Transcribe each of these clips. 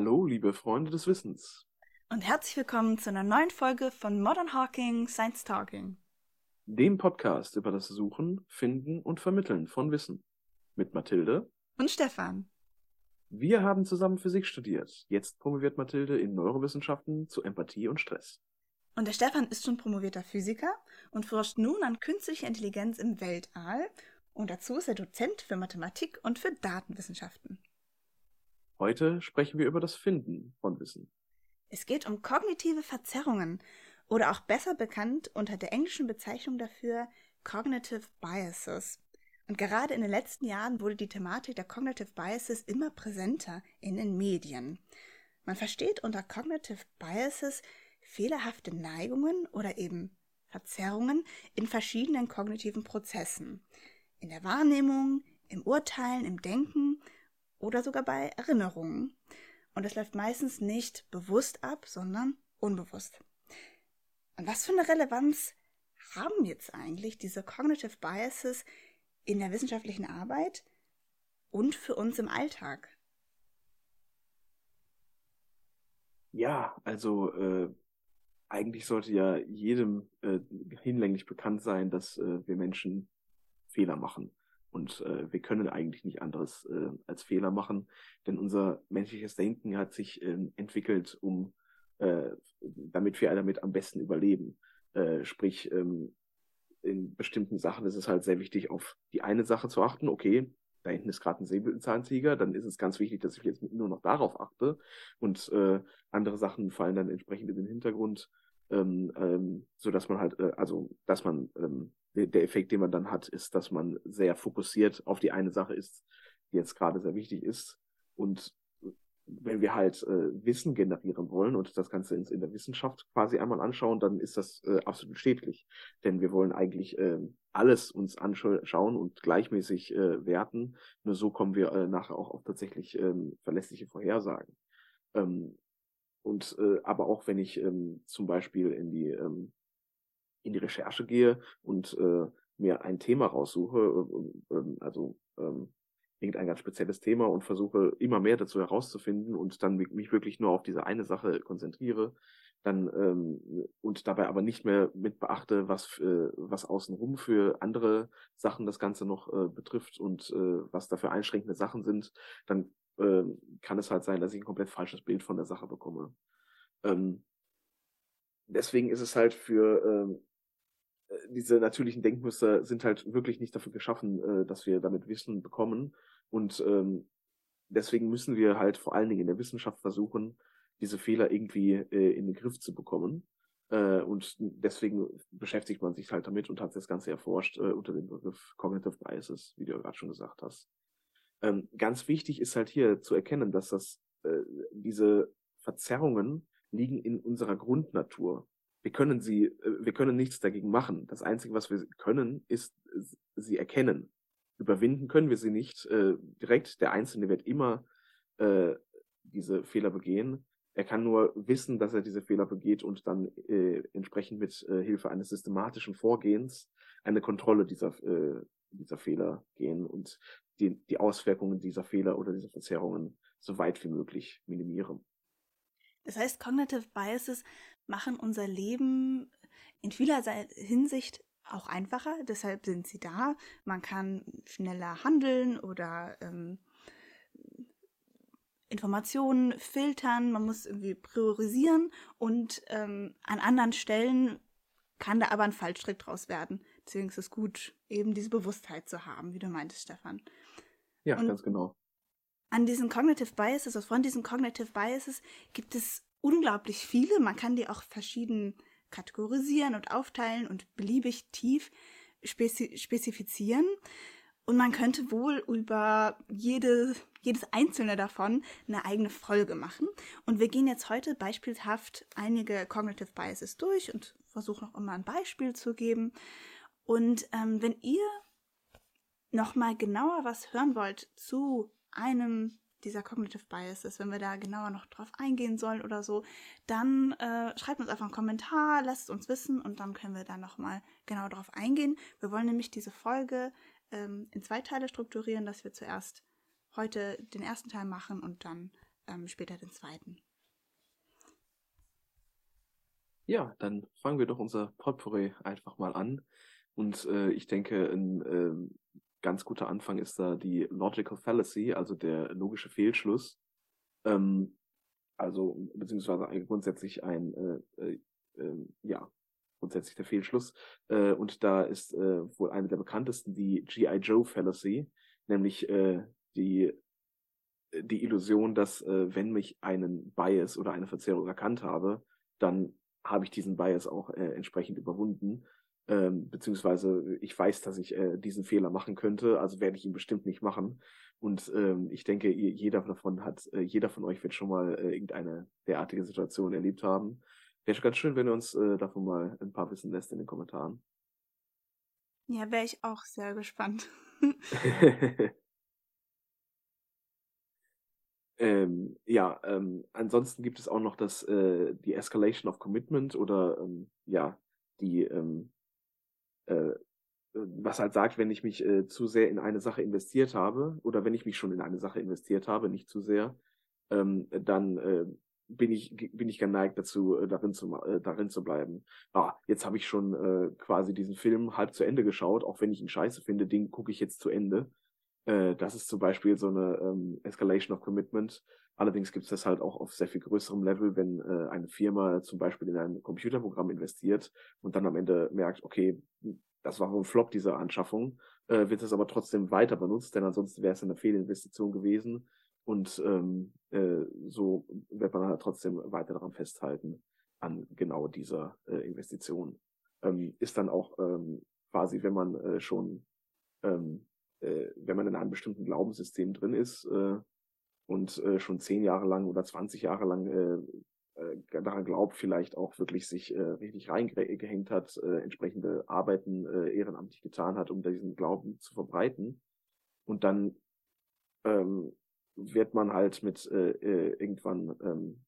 Hallo, liebe Freunde des Wissens. Und herzlich willkommen zu einer neuen Folge von Modern Hawking Science Talking. Dem Podcast über das Suchen, Finden und Vermitteln von Wissen. Mit Mathilde und Stefan. Wir haben zusammen Physik studiert. Jetzt promoviert Mathilde in Neurowissenschaften zu Empathie und Stress. Und der Stefan ist schon promovierter Physiker und forscht nun an künstlicher Intelligenz im Weltall. Und dazu ist er Dozent für Mathematik und für Datenwissenschaften. Heute sprechen wir über das Finden von Wissen. Es geht um kognitive Verzerrungen oder auch besser bekannt unter der englischen Bezeichnung dafür Cognitive Biases. Und gerade in den letzten Jahren wurde die Thematik der Cognitive Biases immer präsenter in den Medien. Man versteht unter Cognitive Biases fehlerhafte Neigungen oder eben Verzerrungen in verschiedenen kognitiven Prozessen. In der Wahrnehmung, im Urteilen, im Denken oder sogar bei Erinnerungen. Und es läuft meistens nicht bewusst ab, sondern unbewusst. Und was für eine Relevanz haben jetzt eigentlich diese Cognitive Biases in der wissenschaftlichen Arbeit und für uns im Alltag? Ja, also äh, eigentlich sollte ja jedem äh, hinlänglich bekannt sein, dass äh, wir Menschen Fehler machen. Und äh, wir können eigentlich nicht anderes äh, als Fehler machen, denn unser menschliches Denken hat sich äh, entwickelt, um äh, damit wir damit am besten überleben. Äh, sprich, ähm, in bestimmten Sachen ist es halt sehr wichtig, auf die eine Sache zu achten. Okay, da hinten ist gerade ein Säbelzahntiger, dann ist es ganz wichtig, dass ich jetzt nur noch darauf achte. Und äh, andere Sachen fallen dann entsprechend in den Hintergrund, ähm, ähm, so dass man halt, äh, also dass man ähm, der Effekt, den man dann hat, ist, dass man sehr fokussiert auf die eine Sache ist, die jetzt gerade sehr wichtig ist. Und wenn wir halt äh, Wissen generieren wollen und das Ganze in, in der Wissenschaft quasi einmal anschauen, dann ist das äh, absolut schädlich. Denn wir wollen eigentlich äh, alles uns anschauen und gleichmäßig äh, werten. Nur so kommen wir äh, nachher auch auf tatsächlich ähm, verlässliche Vorhersagen. Ähm, und äh, aber auch wenn ich ähm, zum Beispiel in die ähm, in die Recherche gehe und äh, mir ein Thema raussuche, äh, äh, also ähm, irgendein ganz spezielles Thema und versuche immer mehr dazu herauszufinden und dann mich wirklich nur auf diese eine Sache konzentriere, dann ähm, und dabei aber nicht mehr mit beachte, was äh, was außenrum für andere Sachen das Ganze noch äh, betrifft und äh, was dafür einschränkende Sachen sind, dann äh, kann es halt sein, dass ich ein komplett falsches Bild von der Sache bekomme. Ähm, deswegen ist es halt für ähm, äh, diese natürlichen Denkmuster sind halt wirklich nicht dafür geschaffen, äh, dass wir damit Wissen bekommen. Und ähm, deswegen müssen wir halt vor allen Dingen in der Wissenschaft versuchen, diese Fehler irgendwie äh, in den Griff zu bekommen. Äh, und deswegen beschäftigt man sich halt damit und hat das Ganze erforscht äh, unter dem Begriff Cognitive Biases, wie du ja gerade schon gesagt hast. Ähm, ganz wichtig ist halt hier zu erkennen, dass das äh, diese Verzerrungen liegen in unserer Grundnatur wir können sie, äh, wir können nichts dagegen machen. Das Einzige, was wir können, ist sie erkennen. Überwinden können wir sie nicht äh, direkt. Der Einzelne wird immer äh, diese Fehler begehen. Er kann nur wissen, dass er diese Fehler begeht und dann äh, entsprechend mit äh, Hilfe eines systematischen Vorgehens eine Kontrolle dieser, äh, dieser Fehler gehen und die, die Auswirkungen dieser Fehler oder dieser Verzerrungen so weit wie möglich minimieren. Das heißt, Cognitive Biases machen unser Leben in vieler Hinsicht auch einfacher. Deshalb sind sie da. Man kann schneller handeln oder ähm, Informationen filtern. Man muss irgendwie priorisieren und ähm, an anderen Stellen kann da aber ein Fallstrick draus werden. Deswegen ist es gut, eben diese Bewusstheit zu haben, wie du meintest, Stefan. Ja, und ganz genau. An diesen Cognitive Biases, also von diesen Cognitive Biases gibt es unglaublich viele. Man kann die auch verschieden kategorisieren und aufteilen und beliebig tief spezi spezifizieren. Und man könnte wohl über jede, jedes einzelne davon eine eigene Folge machen. Und wir gehen jetzt heute beispielhaft einige Cognitive Biases durch und versuchen auch immer ein Beispiel zu geben. Und ähm, wenn ihr nochmal genauer was hören wollt zu einem dieser Cognitive Biases, wenn wir da genauer noch drauf eingehen sollen oder so, dann äh, schreibt uns einfach einen Kommentar, lasst uns wissen und dann können wir da nochmal genau drauf eingehen. Wir wollen nämlich diese Folge ähm, in zwei Teile strukturieren, dass wir zuerst heute den ersten Teil machen und dann ähm, später den zweiten. Ja, dann fangen wir doch unser Potpourri einfach mal an. Und äh, ich denke, ein äh, ganz guter Anfang ist da die Logical Fallacy, also der logische Fehlschluss. Ähm, also beziehungsweise grundsätzlich ein äh, äh, äh, ja grundsätzlich der Fehlschluss. Äh, und da ist äh, wohl eine der bekanntesten die GI Joe Fallacy, nämlich äh, die die Illusion, dass äh, wenn mich einen Bias oder eine Verzerrung erkannt habe, dann habe ich diesen Bias auch äh, entsprechend überwunden. Ähm, beziehungsweise ich weiß, dass ich äh, diesen Fehler machen könnte, also werde ich ihn bestimmt nicht machen. Und ähm, ich denke, jeder davon hat, äh, jeder von euch wird schon mal äh, irgendeine derartige Situation erlebt haben. Wäre ganz schön, wenn ihr uns äh, davon mal ein paar wissen lässt in den Kommentaren. Ja, wäre ich auch sehr gespannt. ähm, ja, ähm, ansonsten gibt es auch noch das, äh, die Escalation of Commitment oder ähm, ja, die, ähm, äh, was halt sagt, wenn ich mich äh, zu sehr in eine Sache investiert habe oder wenn ich mich schon in eine Sache investiert habe, nicht zu sehr, ähm, dann äh, bin ich bin ich geneigt dazu, äh, darin zu äh, darin zu bleiben. Ah, jetzt habe ich schon äh, quasi diesen Film halb zu Ende geschaut, auch wenn ich ihn scheiße finde, den gucke ich jetzt zu Ende. Äh, das ist zum Beispiel so eine ähm, Escalation of Commitment. Allerdings gibt es das halt auch auf sehr viel größerem Level, wenn äh, eine Firma zum Beispiel in ein Computerprogramm investiert und dann am Ende merkt, okay, das war ein Flop dieser Anschaffung, äh, wird es aber trotzdem weiter benutzt, denn ansonsten wäre es eine Fehlinvestition gewesen und ähm, äh, so wird man halt trotzdem weiter daran festhalten, an genau dieser äh, Investition. Ähm, ist dann auch ähm, quasi, wenn man äh, schon, ähm, äh, wenn man in einem bestimmten Glaubenssystem drin ist äh, und äh, schon zehn Jahre lang oder 20 Jahre lang äh, äh, daran glaubt, vielleicht auch wirklich sich äh, richtig reingehängt hat, äh, entsprechende Arbeiten äh, ehrenamtlich getan hat, um diesen Glauben zu verbreiten. Und dann ähm, wird man halt mit äh, äh, irgendwann, ähm,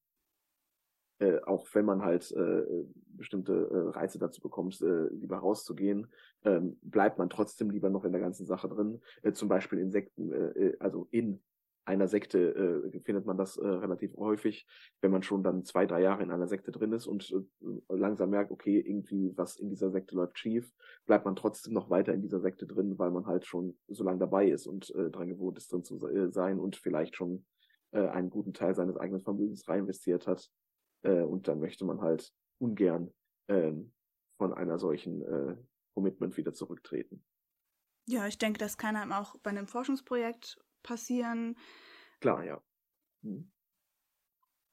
äh, auch wenn man halt äh, bestimmte äh, Reize dazu bekommt, äh, lieber rauszugehen, ähm, bleibt man trotzdem lieber noch in der ganzen Sache drin. Äh, zum Beispiel Insekten, äh, äh also in einer Sekte äh, findet man das äh, relativ häufig, wenn man schon dann zwei, drei Jahre in einer Sekte drin ist und äh, langsam merkt, okay, irgendwie was in dieser Sekte läuft schief, bleibt man trotzdem noch weiter in dieser Sekte drin, weil man halt schon so lange dabei ist und äh, dran gewohnt ist, drin zu äh, sein und vielleicht schon äh, einen guten Teil seines eigenen Vermögens reinvestiert hat. Äh, und dann möchte man halt ungern äh, von einer solchen äh, Commitment wieder zurücktreten. Ja, ich denke, das kann einem auch bei einem Forschungsprojekt passieren. Klar, ja. Hm.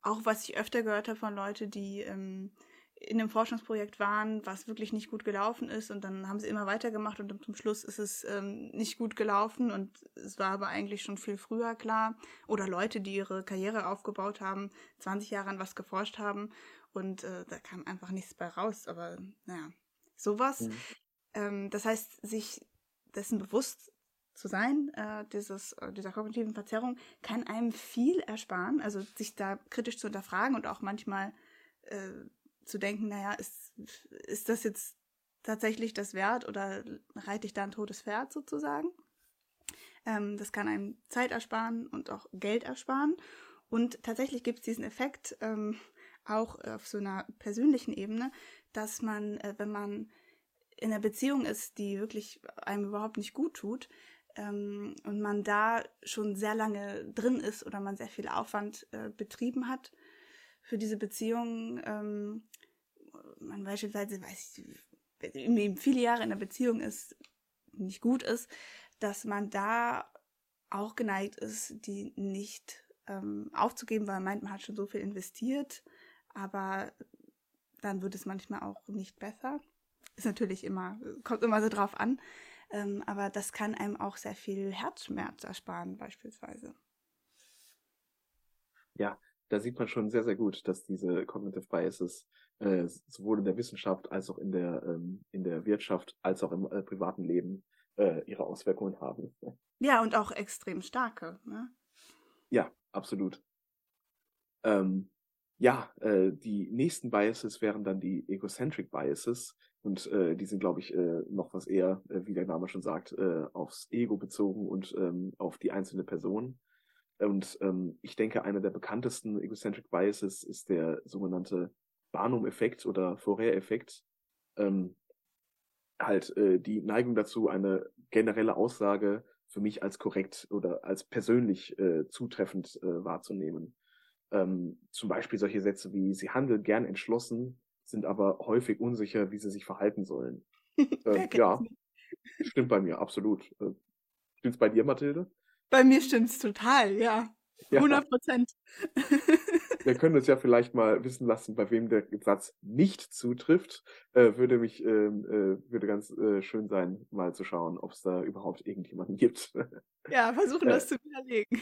Auch was ich öfter gehört habe von Leuten, die ähm, in einem Forschungsprojekt waren, was wirklich nicht gut gelaufen ist und dann haben sie immer weitergemacht und zum Schluss ist es ähm, nicht gut gelaufen und es war aber eigentlich schon viel früher klar. Oder Leute, die ihre Karriere aufgebaut haben, 20 Jahre an was geforscht haben und äh, da kam einfach nichts bei raus. Aber naja, sowas. Mhm. Ähm, das heißt, sich dessen bewusst zu sein, äh, dieses, äh, dieser kognitiven Verzerrung, kann einem viel ersparen. Also sich da kritisch zu hinterfragen und auch manchmal äh, zu denken, naja, ist, ist das jetzt tatsächlich das wert oder reite ich da ein totes Pferd sozusagen? Ähm, das kann einem Zeit ersparen und auch Geld ersparen. Und tatsächlich gibt es diesen Effekt ähm, auch auf so einer persönlichen Ebene, dass man, äh, wenn man in einer Beziehung ist, die wirklich einem überhaupt nicht gut tut, ähm, und man da schon sehr lange drin ist oder man sehr viel Aufwand äh, betrieben hat für diese Beziehung, ähm, man beispielsweise, weiß ich, eben viele Jahre in einer Beziehung ist, nicht gut ist, dass man da auch geneigt ist, die nicht ähm, aufzugeben, weil man meint, man hat schon so viel investiert, aber dann wird es manchmal auch nicht besser. Ist natürlich immer, kommt immer so drauf an. Ähm, aber das kann einem auch sehr viel Herzschmerz ersparen, beispielsweise. Ja, da sieht man schon sehr, sehr gut, dass diese Cognitive Biases äh, sowohl in der Wissenschaft als auch in der, ähm, in der Wirtschaft als auch im äh, privaten Leben äh, ihre Auswirkungen haben. Ja, und auch extrem starke. Ne? Ja, absolut. Ähm, ja, äh, die nächsten Biases wären dann die Egocentric Biases. Und äh, die sind, glaube ich, äh, noch was eher, äh, wie der Name schon sagt, äh, aufs Ego bezogen und ähm, auf die einzelne Person. Und ähm, ich denke, einer der bekanntesten Egocentric Biases ist der sogenannte Barnum-Effekt oder Fourier-Effekt. Ähm, halt äh, die Neigung dazu, eine generelle Aussage für mich als korrekt oder als persönlich äh, zutreffend äh, wahrzunehmen. Ähm, zum Beispiel solche Sätze wie, sie handeln gern entschlossen, sind aber häufig unsicher, wie sie sich verhalten sollen. äh, ja, stimmt bei mir, absolut. Äh, stimmt's bei dir, Mathilde? Bei mir stimmt's total, ja. 100 Prozent. Wir können uns ja vielleicht mal wissen lassen, bei wem der Satz nicht zutrifft. Äh, würde mich, äh, äh, würde ganz äh, schön sein, mal zu schauen, ob es da überhaupt irgendjemanden gibt. Ja, versuchen das zu widerlegen.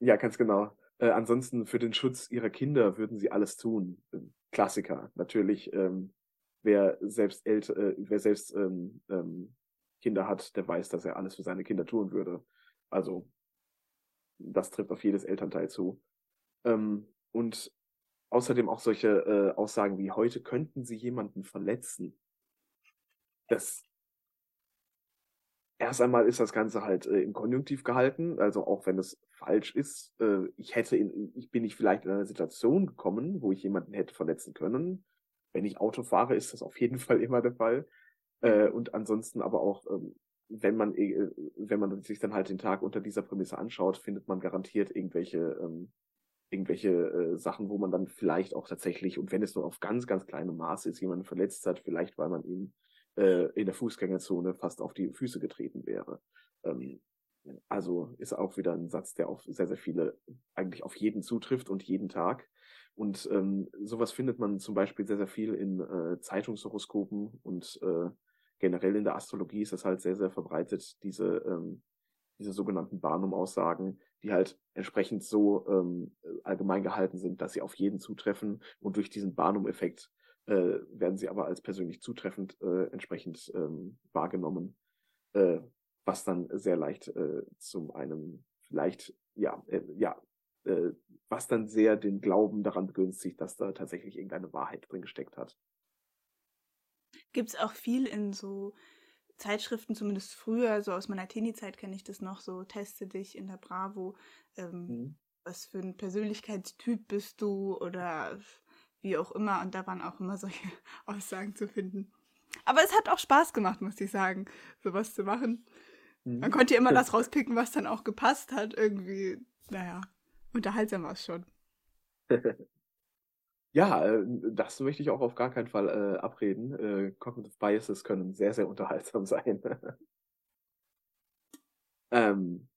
Ja, ganz genau. Äh, ansonsten für den Schutz ihrer Kinder würden sie alles tun. Klassiker, natürlich. Ähm, wer selbst älter, äh, wer selbst ähm, ähm, Kinder hat, der weiß, dass er alles für seine Kinder tun würde. Also das trifft auf jedes Elternteil zu. Ähm, und außerdem auch solche äh, Aussagen wie heute könnten Sie jemanden verletzen. Das erst einmal ist das Ganze halt äh, im Konjunktiv gehalten, also auch wenn es falsch ist. Äh, ich hätte, in, ich bin nicht vielleicht in eine Situation gekommen, wo ich jemanden hätte verletzen können. Wenn ich Auto fahre, ist das auf jeden Fall immer der Fall. Äh, und ansonsten aber auch, ähm, wenn man, äh, wenn man sich dann halt den Tag unter dieser Prämisse anschaut, findet man garantiert irgendwelche, ähm, irgendwelche äh, Sachen, wo man dann vielleicht auch tatsächlich, und wenn es nur auf ganz, ganz kleinem Maße ist, jemanden verletzt hat, vielleicht weil man ihn äh, in der Fußgängerzone fast auf die Füße getreten wäre. Ähm, also ist auch wieder ein Satz, der auf sehr, sehr viele, eigentlich auf jeden zutrifft und jeden Tag. Und ähm, sowas findet man zum Beispiel sehr, sehr viel in äh, Zeitungshoroskopen und äh, generell in der Astrologie ist es halt sehr, sehr verbreitet, diese, ähm, diese sogenannten Barnum-Aussagen, die halt entsprechend so ähm, allgemein gehalten sind, dass sie auf jeden zutreffen und durch diesen Barnum-Effekt äh, werden sie aber als persönlich zutreffend äh, entsprechend ähm, wahrgenommen, äh, was dann sehr leicht äh, zum einem vielleicht, ja, äh, ja, äh, was dann sehr den Glauben daran begünstigt, dass da tatsächlich irgendeine Wahrheit drin gesteckt hat gibt es auch viel in so Zeitschriften, zumindest früher, so aus meiner Teenie-Zeit kenne ich das noch, so teste dich in der Bravo, ähm, mhm. was für ein Persönlichkeitstyp bist du oder wie auch immer. Und da waren auch immer solche Aussagen zu finden. Aber es hat auch Spaß gemacht, muss ich sagen, sowas zu machen. Mhm. Man konnte ja immer das rauspicken, was dann auch gepasst hat. Irgendwie, naja, unterhaltsam war es schon. Ja, äh, das möchte ich auch auf gar keinen Fall äh, abreden. Äh, Cognitive Biases können sehr, sehr unterhaltsam sein. ähm,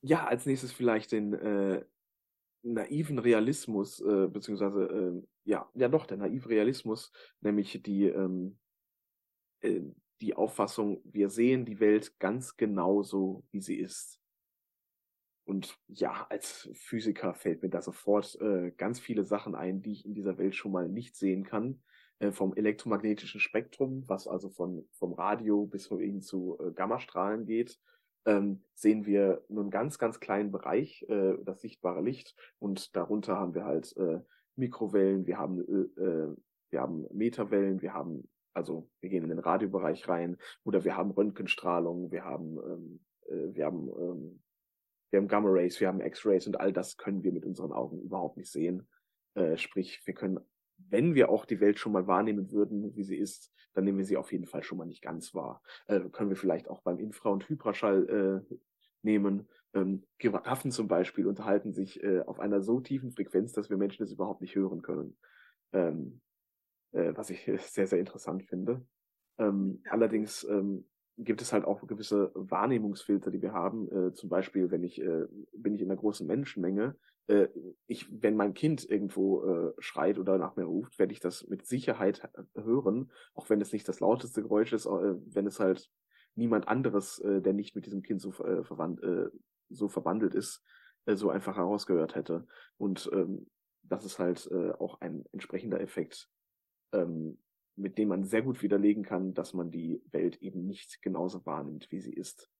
ja, als nächstes vielleicht den äh, naiven Realismus, äh, beziehungsweise, äh, ja, ja doch, der naive Realismus, nämlich die, ähm, äh, die Auffassung, wir sehen die Welt ganz genauso, wie sie ist. Und ja, als Physiker fällt mir da sofort äh, ganz viele Sachen ein, die ich in dieser Welt schon mal nicht sehen kann. Äh, vom elektromagnetischen Spektrum, was also von, vom Radio bis hin zu äh, Gammastrahlen geht, ähm, sehen wir nur einen ganz, ganz kleinen Bereich, äh, das sichtbare Licht. Und darunter haben wir halt äh, Mikrowellen, wir haben, äh, äh wir haben Meterwellen, wir haben, also wir gehen in den Radiobereich rein, oder wir haben Röntgenstrahlung, wir haben, ähm, äh, wir haben ähm, wir haben Gamma Rays, wir haben X-Rays und all das können wir mit unseren Augen überhaupt nicht sehen. Äh, sprich, wir können, wenn wir auch die Welt schon mal wahrnehmen würden, wie sie ist, dann nehmen wir sie auf jeden Fall schon mal nicht ganz wahr. Äh, können wir vielleicht auch beim Infra- und Hyperschall äh, nehmen. Ähm, Giraffen zum Beispiel unterhalten sich äh, auf einer so tiefen Frequenz, dass wir Menschen es überhaupt nicht hören können. Ähm, äh, was ich sehr, sehr interessant finde. Ähm, allerdings ähm, gibt es halt auch gewisse Wahrnehmungsfilter, die wir haben. Äh, zum Beispiel, wenn ich äh, bin ich in einer großen Menschenmenge, äh, ich, wenn mein Kind irgendwo äh, schreit oder nach mir ruft, werde ich das mit Sicherheit hören, auch wenn es nicht das lauteste Geräusch ist, äh, wenn es halt niemand anderes, äh, der nicht mit diesem Kind so äh, verwandt, äh, so verwandelt ist, äh, so einfach herausgehört hätte. Und ähm, das ist halt äh, auch ein entsprechender Effekt. Ähm, mit dem man sehr gut widerlegen kann, dass man die Welt eben nicht genauso wahrnimmt, wie sie ist.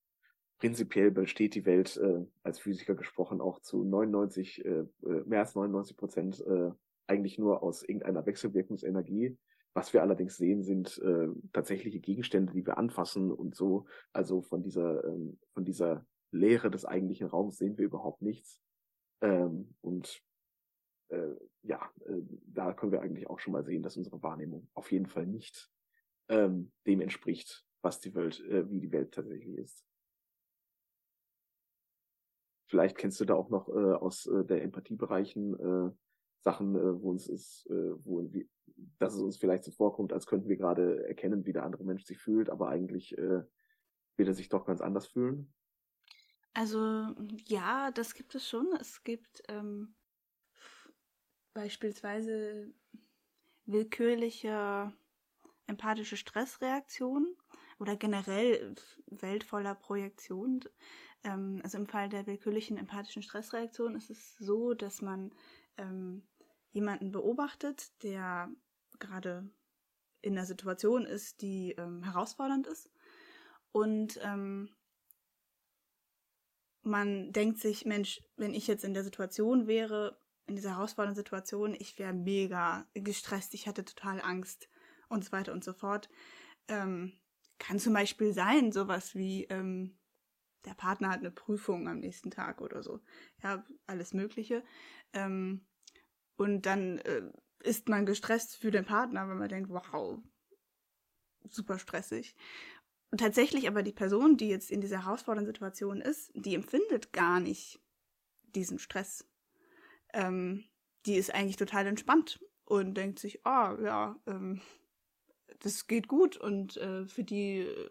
Prinzipiell besteht die Welt äh, als Physiker gesprochen auch zu 99, äh, äh, mehr als 99 Prozent äh, eigentlich nur aus irgendeiner Wechselwirkungsenergie. Was wir allerdings sehen, sind äh, tatsächliche Gegenstände, die wir anfassen und so. Also von dieser, ähm, von dieser Leere des eigentlichen Raums sehen wir überhaupt nichts. Ähm, und äh, ja, äh, da können wir eigentlich auch schon mal sehen, dass unsere Wahrnehmung auf jeden Fall nicht ähm, dem entspricht, was die Welt, äh, wie die Welt tatsächlich ist. Vielleicht kennst du da auch noch äh, aus äh, der Empathiebereichen äh, Sachen, äh, wo uns ist, äh, wo wir, dass es uns vielleicht so vorkommt, als könnten wir gerade erkennen, wie der andere Mensch sich fühlt, aber eigentlich äh, wird er sich doch ganz anders fühlen. Also ja, das gibt es schon. Es gibt ähm, beispielsweise willkürliche empathische Stressreaktionen oder generell Welt voller Projektion. Ähm, also im Fall der willkürlichen empathischen Stressreaktion ist es so, dass man ähm, jemanden beobachtet, der gerade in einer Situation ist, die ähm, herausfordernd ist. Und ähm, man denkt sich, Mensch, wenn ich jetzt in der Situation wäre, in dieser herausfordernden Situation, ich wäre mega gestresst, ich hatte total Angst und so weiter und so fort. Ähm, kann zum Beispiel sein, sowas wie, ähm, der Partner hat eine Prüfung am nächsten Tag oder so. Ja, alles Mögliche. Ähm, und dann äh, ist man gestresst für den Partner, wenn man denkt, wow, super stressig. Und tatsächlich aber die Person, die jetzt in dieser herausfordernden Situation ist, die empfindet gar nicht diesen Stress. Ähm, die ist eigentlich total entspannt und denkt sich, oh, ja, ähm, das geht gut und äh, für die, äh,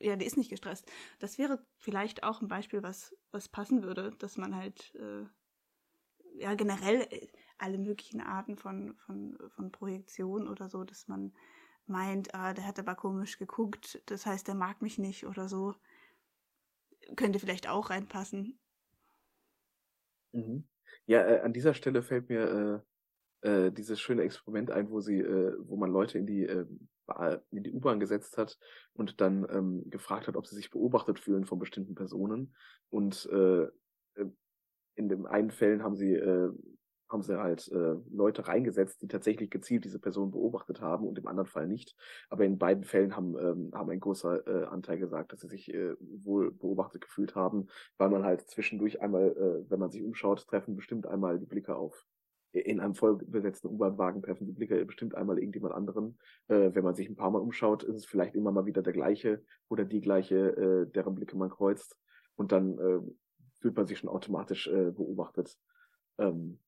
ja, die ist nicht gestresst. Das wäre vielleicht auch ein Beispiel, was, was passen würde, dass man halt, äh, ja, generell äh, alle möglichen Arten von, von, von Projektion oder so, dass man meint, ah, der hat aber komisch geguckt, das heißt, der mag mich nicht oder so. Könnte vielleicht auch reinpassen. Mhm. Ja, äh, an dieser Stelle fällt mir äh, äh, dieses schöne Experiment ein, wo sie, äh, wo man Leute in die äh, in die U-Bahn gesetzt hat und dann ähm, gefragt hat, ob sie sich beobachtet fühlen von bestimmten Personen. Und äh, äh in den einen Fällen haben sie äh, haben sie halt äh, Leute reingesetzt, die tatsächlich gezielt diese Person beobachtet haben und im anderen Fall nicht. Aber in beiden Fällen haben, ähm, haben ein großer äh, Anteil gesagt, dass sie sich äh, wohl beobachtet gefühlt haben, weil man halt zwischendurch einmal, äh, wenn man sich umschaut, treffen bestimmt einmal die Blicke auf in einem vollbesetzten U-Bahn-Wagen treffen die Blicke bestimmt einmal irgendjemand anderen. Äh, wenn man sich ein paar Mal umschaut, ist es vielleicht immer mal wieder der gleiche oder die gleiche, äh, deren Blicke man kreuzt. Und dann äh, fühlt man sich schon automatisch äh, beobachtet. Ähm,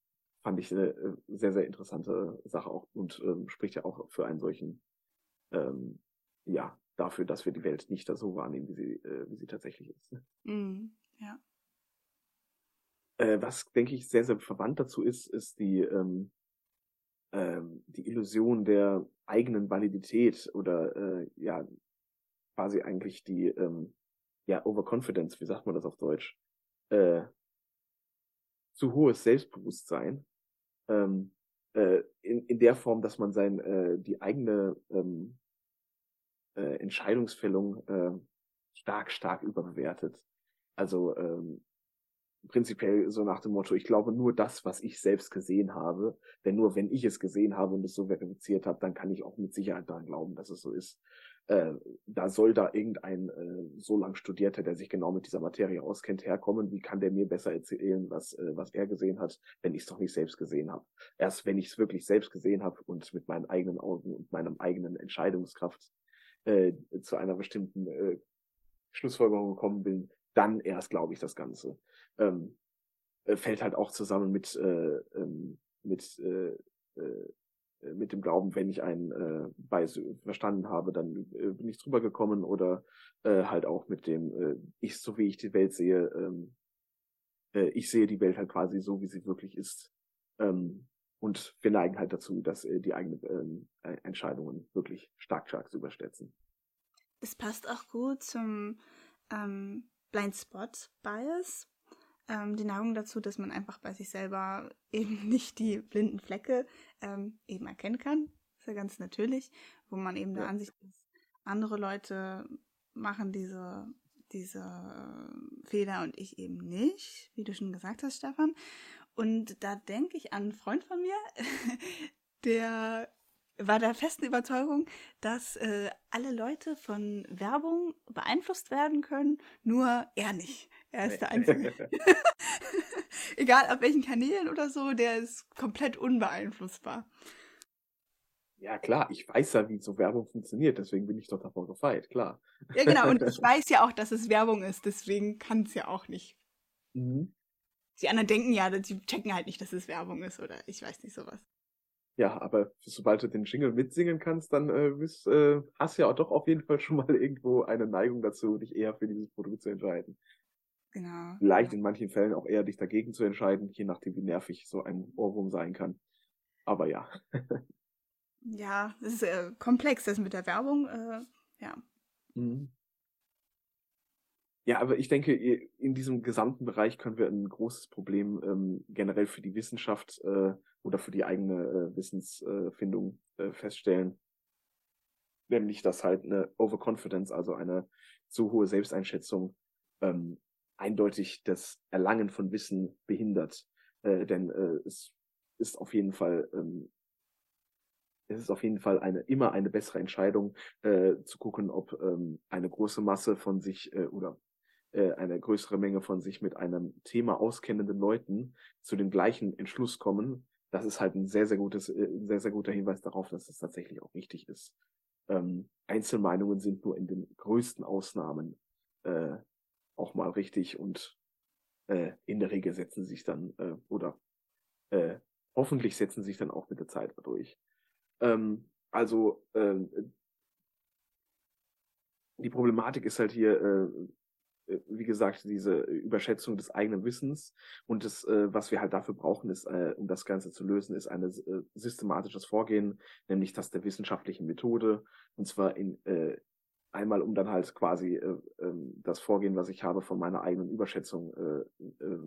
fand ich eine äh, sehr, sehr interessante Sache auch und ähm, spricht ja auch für einen solchen, ähm, ja, dafür, dass wir die Welt nicht so wahrnehmen, wie sie, äh, wie sie tatsächlich ist. Mm, ja. Äh, was, denke ich, sehr, sehr verwandt dazu ist, ist die, ähm, ähm, die Illusion der eigenen Validität oder äh, ja, quasi eigentlich die ähm, ja, Overconfidence, wie sagt man das auf Deutsch? Äh, zu hohes Selbstbewusstsein, ähm, äh, in, in der Form, dass man sein äh, die eigene ähm, äh, Entscheidungsfällung äh, stark, stark überbewertet. Also ähm, prinzipiell so nach dem Motto, ich glaube nur das, was ich selbst gesehen habe, denn nur wenn ich es gesehen habe und es so verifiziert habe, dann kann ich auch mit Sicherheit daran glauben, dass es so ist. Äh, da soll da irgendein äh, so lang Studierter, der sich genau mit dieser Materie auskennt, herkommen. Wie kann der mir besser erzählen, was, äh, was er gesehen hat, wenn ich es doch nicht selbst gesehen habe? Erst wenn ich es wirklich selbst gesehen habe und mit meinen eigenen Augen und meinem eigenen Entscheidungskraft äh, zu einer bestimmten äh, Schlussfolgerung gekommen bin, dann erst glaube ich das Ganze. Ähm, äh, fällt halt auch zusammen mit äh, ähm, mit äh, äh, äh, mit dem Glauben, wenn ich einen äh, Bias verstanden habe, dann äh, bin ich drüber gekommen oder äh, halt auch mit dem, äh, ich, so wie ich die Welt sehe, ähm, äh, ich sehe die Welt halt quasi so, wie sie wirklich ist. Ähm, und wir neigen halt dazu, dass äh, die eigenen äh, Entscheidungen wirklich stark, stark zu überschätzen. Es passt auch gut zum ähm, Blind Spot Bias, ähm, die Neigung dazu, dass man einfach bei sich selber eben nicht die blinden Flecke ähm, eben erkennen kann. ist ja ganz natürlich, wo man eben ja. der Ansicht ist, andere Leute machen diese, diese äh, Fehler und ich eben nicht, wie du schon gesagt hast, Stefan. Und da denke ich an einen Freund von mir, der war der festen Überzeugung, dass äh, alle Leute von Werbung beeinflusst werden können, nur er nicht. Er ist der Einzige. Egal auf welchen Kanälen oder so, der ist komplett unbeeinflussbar. Ja, klar, ich weiß ja, wie so Werbung funktioniert, deswegen bin ich doch davor gefeit, klar. Ja, genau, und ich weiß ja auch, dass es Werbung ist, deswegen kann es ja auch nicht. Mhm. Die anderen denken ja, die checken halt nicht, dass es Werbung ist oder ich weiß nicht sowas. Ja, aber sobald du den Jingle mitsingen kannst, dann äh, bist, äh, hast du ja auch doch auf jeden Fall schon mal irgendwo eine Neigung dazu, dich eher für dieses Produkt zu entscheiden. Genau. Vielleicht ja. in manchen Fällen auch eher dich dagegen zu entscheiden, je nachdem, wie nervig so ein Ohrwurm sein kann. Aber ja. ja, es ist äh, komplex, das mit der Werbung, äh, ja. Mhm. Ja, aber ich denke, in diesem gesamten Bereich können wir ein großes Problem ähm, generell für die Wissenschaft äh, oder für die eigene äh, Wissensfindung äh, feststellen. Nämlich, dass halt eine Overconfidence, also eine zu hohe Selbsteinschätzung, ähm, eindeutig das Erlangen von Wissen behindert. Äh, denn äh, es ist auf jeden Fall ähm, es ist auf jeden Fall eine immer eine bessere Entscheidung äh, zu gucken, ob ähm, eine große Masse von sich äh, oder äh, eine größere Menge von sich mit einem Thema auskennenden Leuten zu dem gleichen Entschluss kommen. Das ist halt ein sehr sehr gutes, äh, sehr sehr guter Hinweis darauf, dass es tatsächlich auch richtig ist. Ähm, Einzelmeinungen sind nur in den größten Ausnahmen äh, auch mal richtig und äh, in der Regel setzen sich dann äh, oder äh, hoffentlich setzen sich dann auch mit der Zeit durch. Ähm, also äh, die Problematik ist halt hier, äh, wie gesagt, diese Überschätzung des eigenen Wissens und das, äh, was wir halt dafür brauchen, ist, äh, um das Ganze zu lösen, ist ein äh, systematisches Vorgehen, nämlich das der wissenschaftlichen Methode und zwar in äh, einmal um dann halt quasi äh, äh, das Vorgehen, was ich habe, von meiner eigenen Überschätzung äh, äh,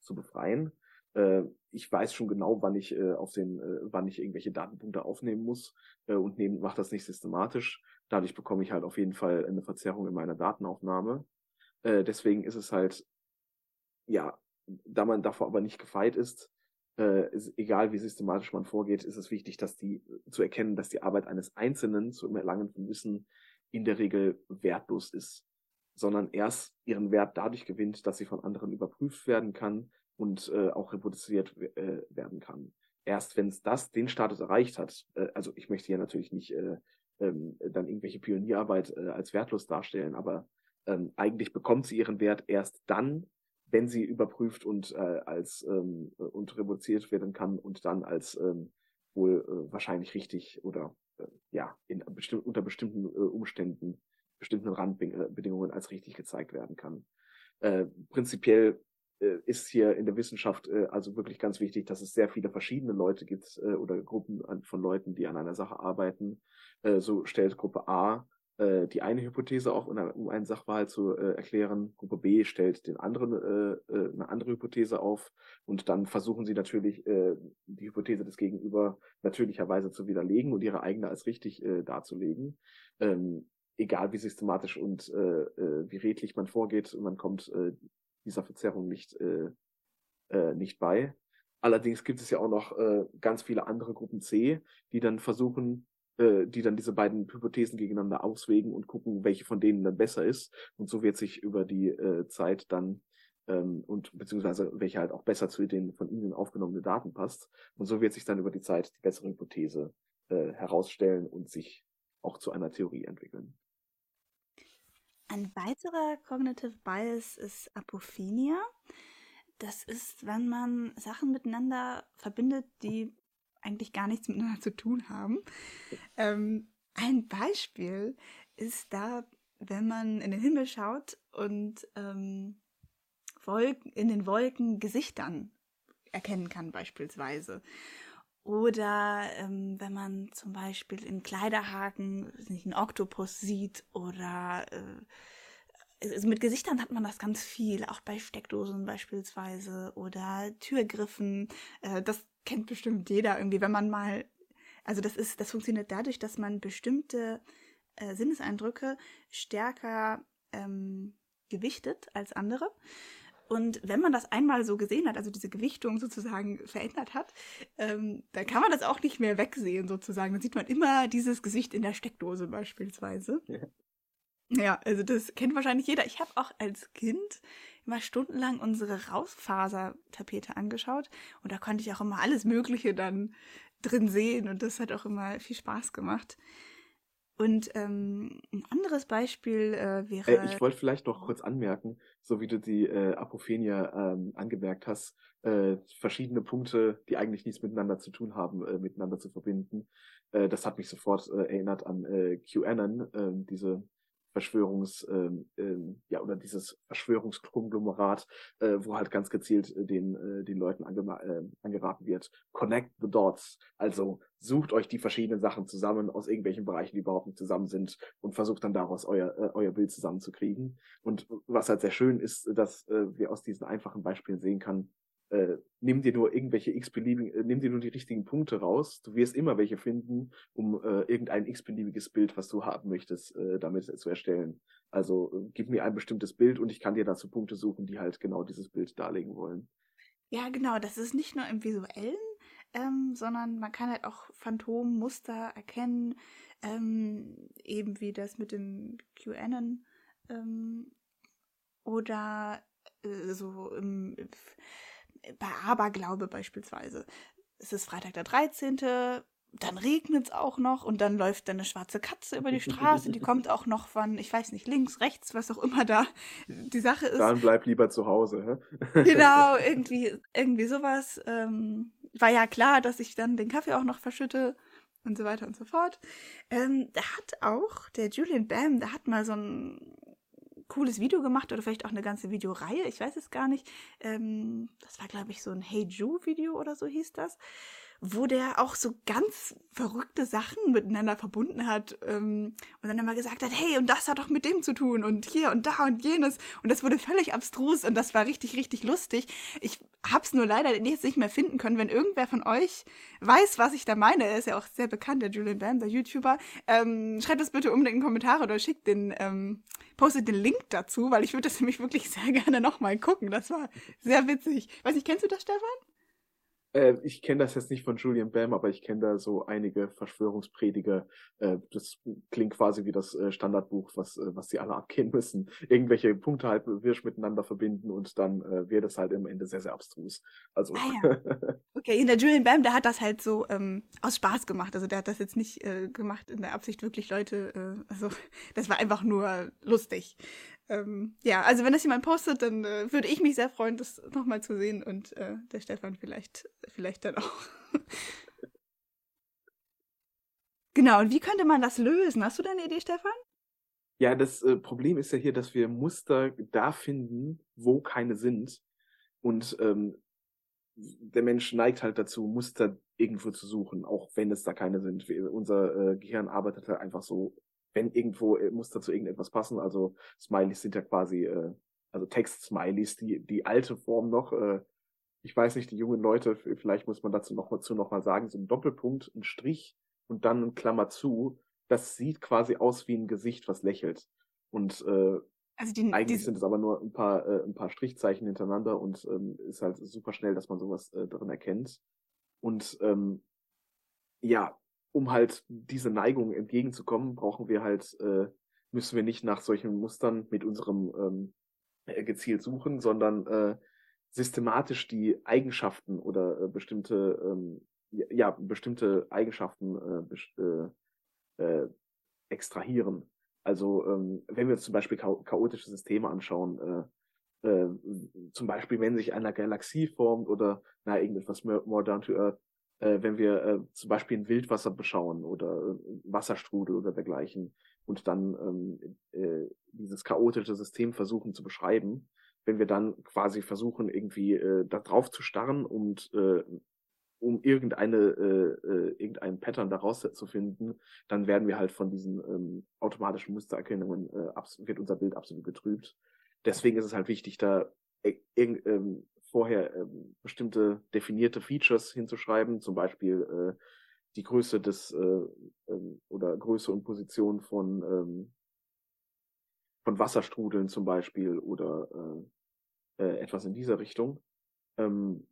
zu befreien äh, ich weiß schon genau, wann ich äh, auf den, äh, wann ich irgendwelche Datenpunkte aufnehmen muss äh, und mache das nicht systematisch. Dadurch bekomme ich halt auf jeden Fall eine Verzerrung in meiner Datenaufnahme. Äh, deswegen ist es halt, ja, da man davor aber nicht gefeit ist, äh, ist, egal wie systematisch man vorgeht, ist es wichtig, dass die zu erkennen, dass die Arbeit eines Einzelnen zum Erlangen von Wissen in der Regel wertlos ist, sondern erst ihren Wert dadurch gewinnt, dass sie von anderen überprüft werden kann, und äh, auch reproduziert äh, werden kann. Erst wenn es das den Status erreicht hat, äh, also ich möchte ja natürlich nicht äh, ähm, dann irgendwelche Pionierarbeit äh, als wertlos darstellen, aber ähm, eigentlich bekommt sie ihren Wert erst dann, wenn sie überprüft und äh, als ähm, und reproduziert werden kann und dann als ähm, wohl äh, wahrscheinlich richtig oder ja in bestimm unter bestimmten äh, Umständen bestimmten Randbedingungen als richtig gezeigt werden kann. Äh, prinzipiell äh, ist hier in der Wissenschaft also wirklich ganz wichtig, dass es sehr viele verschiedene Leute gibt oder Gruppen von Leuten, die an einer Sache arbeiten. So stellt Gruppe A äh, die eine Hypothese auf, um einen Sachverhalt zu äh, erklären. Gruppe B stellt den anderen äh, äh, eine andere Hypothese auf und dann versuchen sie natürlich äh, die Hypothese des Gegenüber natürlicherweise zu widerlegen und ihre eigene als richtig äh, darzulegen. Ähm, egal wie systematisch und äh, äh, wie redlich man vorgeht, man kommt äh, dieser Verzerrung nicht, äh, äh, nicht bei. Allerdings gibt es ja auch noch äh, ganz viele andere Gruppen C, die dann versuchen, äh, die dann diese beiden Hypothesen gegeneinander auswägen und gucken, welche von denen dann besser ist. Und so wird sich über die äh, Zeit dann ähm, und beziehungsweise welche halt auch besser zu den von ihnen aufgenommenen Daten passt. Und so wird sich dann über die Zeit die bessere Hypothese äh, herausstellen und sich auch zu einer Theorie entwickeln. Ein weiterer Cognitive Bias ist Apophenia. Das ist, wenn man Sachen miteinander verbindet, die eigentlich gar nichts miteinander zu tun haben. Ähm, ein Beispiel ist da, wenn man in den Himmel schaut und ähm, in den Wolken Gesichtern erkennen kann beispielsweise. Oder ähm, wenn man zum Beispiel in Kleiderhaken nicht einen Oktopus sieht oder äh, also mit Gesichtern hat man das ganz viel, auch bei Steckdosen beispielsweise oder Türgriffen. Äh, das kennt bestimmt jeder irgendwie, wenn man mal, also das ist, das funktioniert dadurch, dass man bestimmte äh, Sinneseindrücke stärker ähm, gewichtet als andere. Und wenn man das einmal so gesehen hat, also diese Gewichtung sozusagen verändert hat, ähm, dann kann man das auch nicht mehr wegsehen sozusagen. Dann sieht man immer dieses Gesicht in der Steckdose beispielsweise. Ja. Ja, also das kennt wahrscheinlich jeder. Ich habe auch als Kind immer stundenlang unsere Rausfasertapete angeschaut und da konnte ich auch immer alles Mögliche dann drin sehen und das hat auch immer viel Spaß gemacht. Und ähm, ein anderes Beispiel äh, wäre. Äh, ich wollte vielleicht noch kurz anmerken, so wie du die äh, Apophenia ähm, angemerkt hast, äh, verschiedene Punkte, die eigentlich nichts miteinander zu tun haben, äh, miteinander zu verbinden. Äh, das hat mich sofort äh, erinnert an äh, QAnon, äh, diese Verschwörungs, ähm, ähm, ja, oder dieses Verschwörungskonglomerat, äh, wo halt ganz gezielt äh, den, äh, den Leuten äh, angeraten wird. Connect the dots. Also sucht euch die verschiedenen Sachen zusammen aus irgendwelchen Bereichen, die überhaupt nicht zusammen sind und versucht dann daraus euer, äh, euer Bild zusammenzukriegen. Und was halt sehr schön ist, dass äh, wir aus diesen einfachen Beispielen sehen kann, äh, nimm dir nur irgendwelche x-beliebigen, äh, nimm dir nur die richtigen Punkte raus. Du wirst immer welche finden, um äh, irgendein x-beliebiges Bild, was du haben möchtest, äh, damit zu erstellen. Also äh, gib mir ein bestimmtes Bild und ich kann dir dazu Punkte suchen, die halt genau dieses Bild darlegen wollen. Ja, genau. Das ist nicht nur im visuellen, ähm, sondern man kann halt auch Phantommuster erkennen, ähm, eben wie das mit dem QAnon ähm, oder äh, so im bei Aberglaube beispielsweise. Es ist Freitag der 13., dann regnet es auch noch und dann läuft dann eine schwarze Katze über die Straße, die kommt auch noch von, ich weiß nicht, links, rechts, was auch immer da die Sache ist. Dann bleib lieber zu Hause. Hä? genau, irgendwie, irgendwie sowas. Ähm, war ja klar, dass ich dann den Kaffee auch noch verschütte und so weiter und so fort. Ähm, da hat auch der Julian Bam, der hat mal so ein cooles Video gemacht oder vielleicht auch eine ganze Videoreihe, ich weiß es gar nicht. Ähm, das war, glaube ich, so ein Hey Ju-Video oder so hieß das wo der auch so ganz verrückte Sachen miteinander verbunden hat ähm, und dann immer gesagt hat, hey, und das hat doch mit dem zu tun und hier und da und jenes und das wurde völlig abstrus und das war richtig, richtig lustig. Ich hab's nur leider jetzt nicht mehr finden können. Wenn irgendwer von euch weiß, was ich da meine, er ist ja auch sehr bekannt, der Julian Bam, der YouTuber, ähm, schreibt das bitte unbedingt in die Kommentare oder schickt den, ähm, postet den Link dazu, weil ich würde das nämlich wirklich sehr gerne nochmal gucken. Das war sehr witzig. Weiß nicht, kennst du das, Stefan? Äh, ich kenne das jetzt nicht von Julian Bam, aber ich kenne da so einige Verschwörungsprediger. Äh, das klingt quasi wie das äh, Standardbuch, was, äh, was sie alle abgehen müssen. Irgendwelche Punkte halt wirsch miteinander verbinden und dann äh, wird es halt im Ende sehr, sehr abstrus. Also. Ah, ja. Okay, in der Julian Bam, der hat das halt so ähm, aus Spaß gemacht. Also der hat das jetzt nicht äh, gemacht in der Absicht, wirklich Leute, also das war einfach nur lustig. Ähm, ja, also wenn das jemand postet, dann äh, würde ich mich sehr freuen, das nochmal zu sehen und äh, der Stefan vielleicht, vielleicht dann auch. genau, und wie könnte man das lösen? Hast du da eine Idee, Stefan? Ja, das äh, Problem ist ja hier, dass wir Muster da finden, wo keine sind. Und ähm, der Mensch neigt halt dazu, Muster irgendwo zu suchen, auch wenn es da keine sind. Wir, unser äh, Gehirn arbeitet halt einfach so wenn irgendwo äh, muss dazu irgendetwas passen. Also Smileys sind ja quasi, äh, also Text-Smileys, die, die alte Form noch, äh, ich weiß nicht, die jungen Leute, vielleicht muss man dazu noch mal, zu noch mal sagen, so ein Doppelpunkt, ein Strich und dann ein Klammer zu, das sieht quasi aus wie ein Gesicht, was lächelt. Und äh, also die, eigentlich die, sind es aber nur ein paar, äh, ein paar Strichzeichen hintereinander und ähm, ist halt super schnell, dass man sowas äh, drin erkennt. Und ähm, ja, um halt diese Neigung entgegenzukommen, brauchen wir halt, äh, müssen wir nicht nach solchen Mustern mit unserem ähm, äh, gezielt suchen, sondern äh, systematisch die Eigenschaften oder äh, bestimmte ähm, ja bestimmte Eigenschaften äh, best äh, äh, extrahieren. Also ähm, wenn wir uns zum Beispiel cha chaotische Systeme anschauen, äh, äh, zum Beispiel wenn sich eine Galaxie formt oder na irgendetwas more, more down to earth, äh, wenn wir äh, zum Beispiel ein Wildwasser beschauen oder äh, Wasserstrudel oder dergleichen und dann ähm, äh, dieses chaotische System versuchen zu beschreiben, wenn wir dann quasi versuchen, irgendwie äh, da drauf zu starren und äh, um irgendeine äh, äh, irgendein Pattern daraus zu finden, dann werden wir halt von diesen ähm, automatischen Mustererkennungen wird unser Bild absolut getrübt. Deswegen ist es halt wichtig, da äh, ähm, vorher ähm, bestimmte definierte Features hinzuschreiben, zum Beispiel äh, die Größe des äh, ähm, oder Größe und Position von ähm, von Wasserstrudeln zum Beispiel oder äh, äh, etwas in dieser Richtung. Ähm,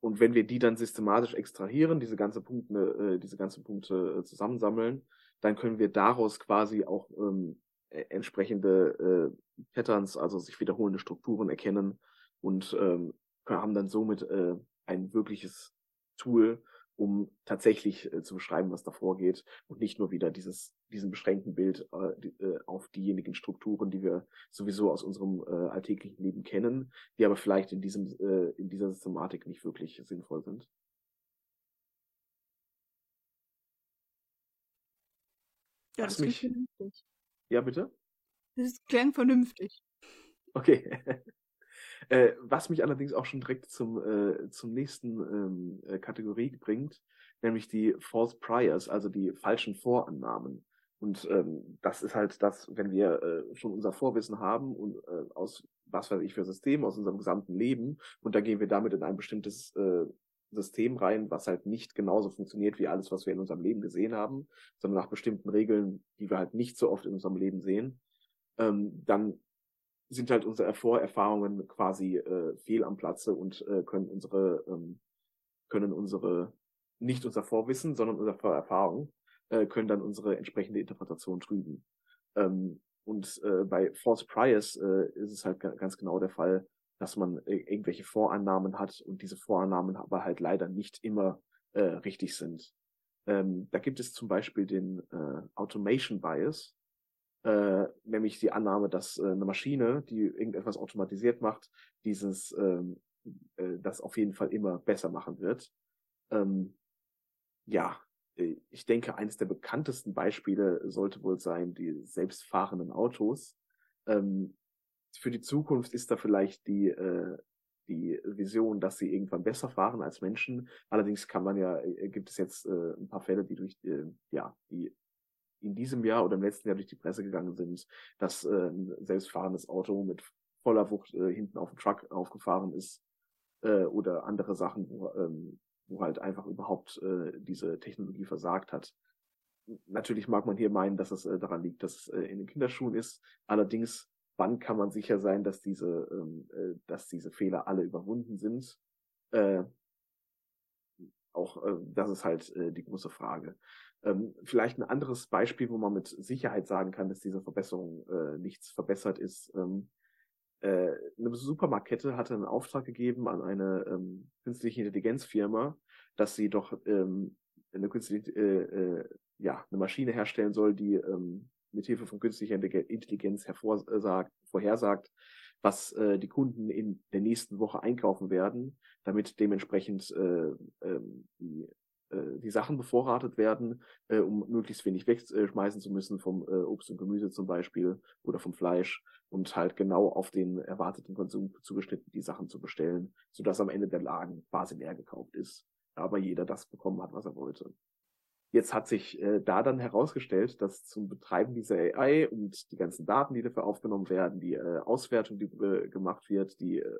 und wenn wir die dann systematisch extrahieren, diese ganze Punkte, äh, diese ganzen Punkte äh, zusammensammeln, dann können wir daraus quasi auch ähm, äh, entsprechende äh, Patterns, also sich wiederholende Strukturen erkennen und ähm, haben dann somit äh, ein wirkliches Tool, um tatsächlich äh, zu beschreiben, was da vorgeht und nicht nur wieder dieses, diesen beschränkten Bild äh, die, äh, auf diejenigen Strukturen, die wir sowieso aus unserem äh, alltäglichen Leben kennen, die aber vielleicht in diesem, äh, in dieser Systematik nicht wirklich sinnvoll sind. Ja, das mich... vernünftig. Ja, bitte? Das klang vernünftig. Okay. Äh, was mich allerdings auch schon direkt zum, äh, zum nächsten ähm, äh, Kategorie bringt, nämlich die False Priors, also die falschen Vorannahmen. Und ähm, das ist halt das, wenn wir äh, schon unser Vorwissen haben und äh, aus was weiß ich für System, aus unserem gesamten Leben, und da gehen wir damit in ein bestimmtes äh, System rein, was halt nicht genauso funktioniert wie alles, was wir in unserem Leben gesehen haben, sondern nach bestimmten Regeln, die wir halt nicht so oft in unserem Leben sehen, ähm, dann sind halt unsere Vorerfahrungen quasi äh, fehl am Platze und äh, können unsere ähm, können unsere nicht unser Vorwissen, sondern unsere Vorerfahrung äh, können dann unsere entsprechende Interpretation trüben. Ähm, und äh, bei False Priors äh, ist es halt ganz genau der Fall, dass man äh, irgendwelche Vorannahmen hat und diese Vorannahmen aber halt leider nicht immer äh, richtig sind. Ähm, da gibt es zum Beispiel den äh, Automation Bias, äh, nämlich die Annahme, dass äh, eine Maschine, die irgendetwas automatisiert macht, dieses ähm, äh, das auf jeden Fall immer besser machen wird. Ähm, ja, äh, ich denke, eines der bekanntesten Beispiele sollte wohl sein die selbstfahrenden Autos. Ähm, für die Zukunft ist da vielleicht die äh, die Vision, dass sie irgendwann besser fahren als Menschen. Allerdings kann man ja, äh, gibt es jetzt äh, ein paar Fälle, die durch äh, ja die in diesem Jahr oder im letzten Jahr durch die Presse gegangen sind, dass äh, ein selbstfahrendes Auto mit voller Wucht äh, hinten auf dem Truck aufgefahren ist äh, oder andere Sachen, wo, ähm, wo halt einfach überhaupt äh, diese Technologie versagt hat. Natürlich mag man hier meinen, dass es äh, daran liegt, dass es äh, in den Kinderschuhen ist. Allerdings, wann kann man sicher sein, dass diese, ähm, äh, dass diese Fehler alle überwunden sind? Äh, auch äh, das ist halt äh, die große Frage. Ähm, vielleicht ein anderes Beispiel, wo man mit Sicherheit sagen kann, dass diese Verbesserung äh, nichts verbessert ist. Ähm, äh, eine Supermarktkette hatte einen Auftrag gegeben an eine ähm, künstliche Intelligenzfirma, dass sie doch ähm, eine künstliche, äh, äh, ja, eine Maschine herstellen soll, die ähm, mit Hilfe von künstlicher Intelligenz hervorsagt, vorhersagt, was äh, die Kunden in der nächsten Woche einkaufen werden, damit dementsprechend äh, äh, die die Sachen bevorratet werden, äh, um möglichst wenig wegschmeißen zu müssen vom äh, Obst und Gemüse zum Beispiel oder vom Fleisch und halt genau auf den erwarteten Konsum zugeschnitten die Sachen zu bestellen, sodass am Ende der Lagen quasi leer gekauft ist, aber jeder das bekommen hat, was er wollte. Jetzt hat sich äh, da dann herausgestellt, dass zum Betreiben dieser AI und die ganzen Daten, die dafür aufgenommen werden, die äh, Auswertung, die äh, gemacht wird, die äh,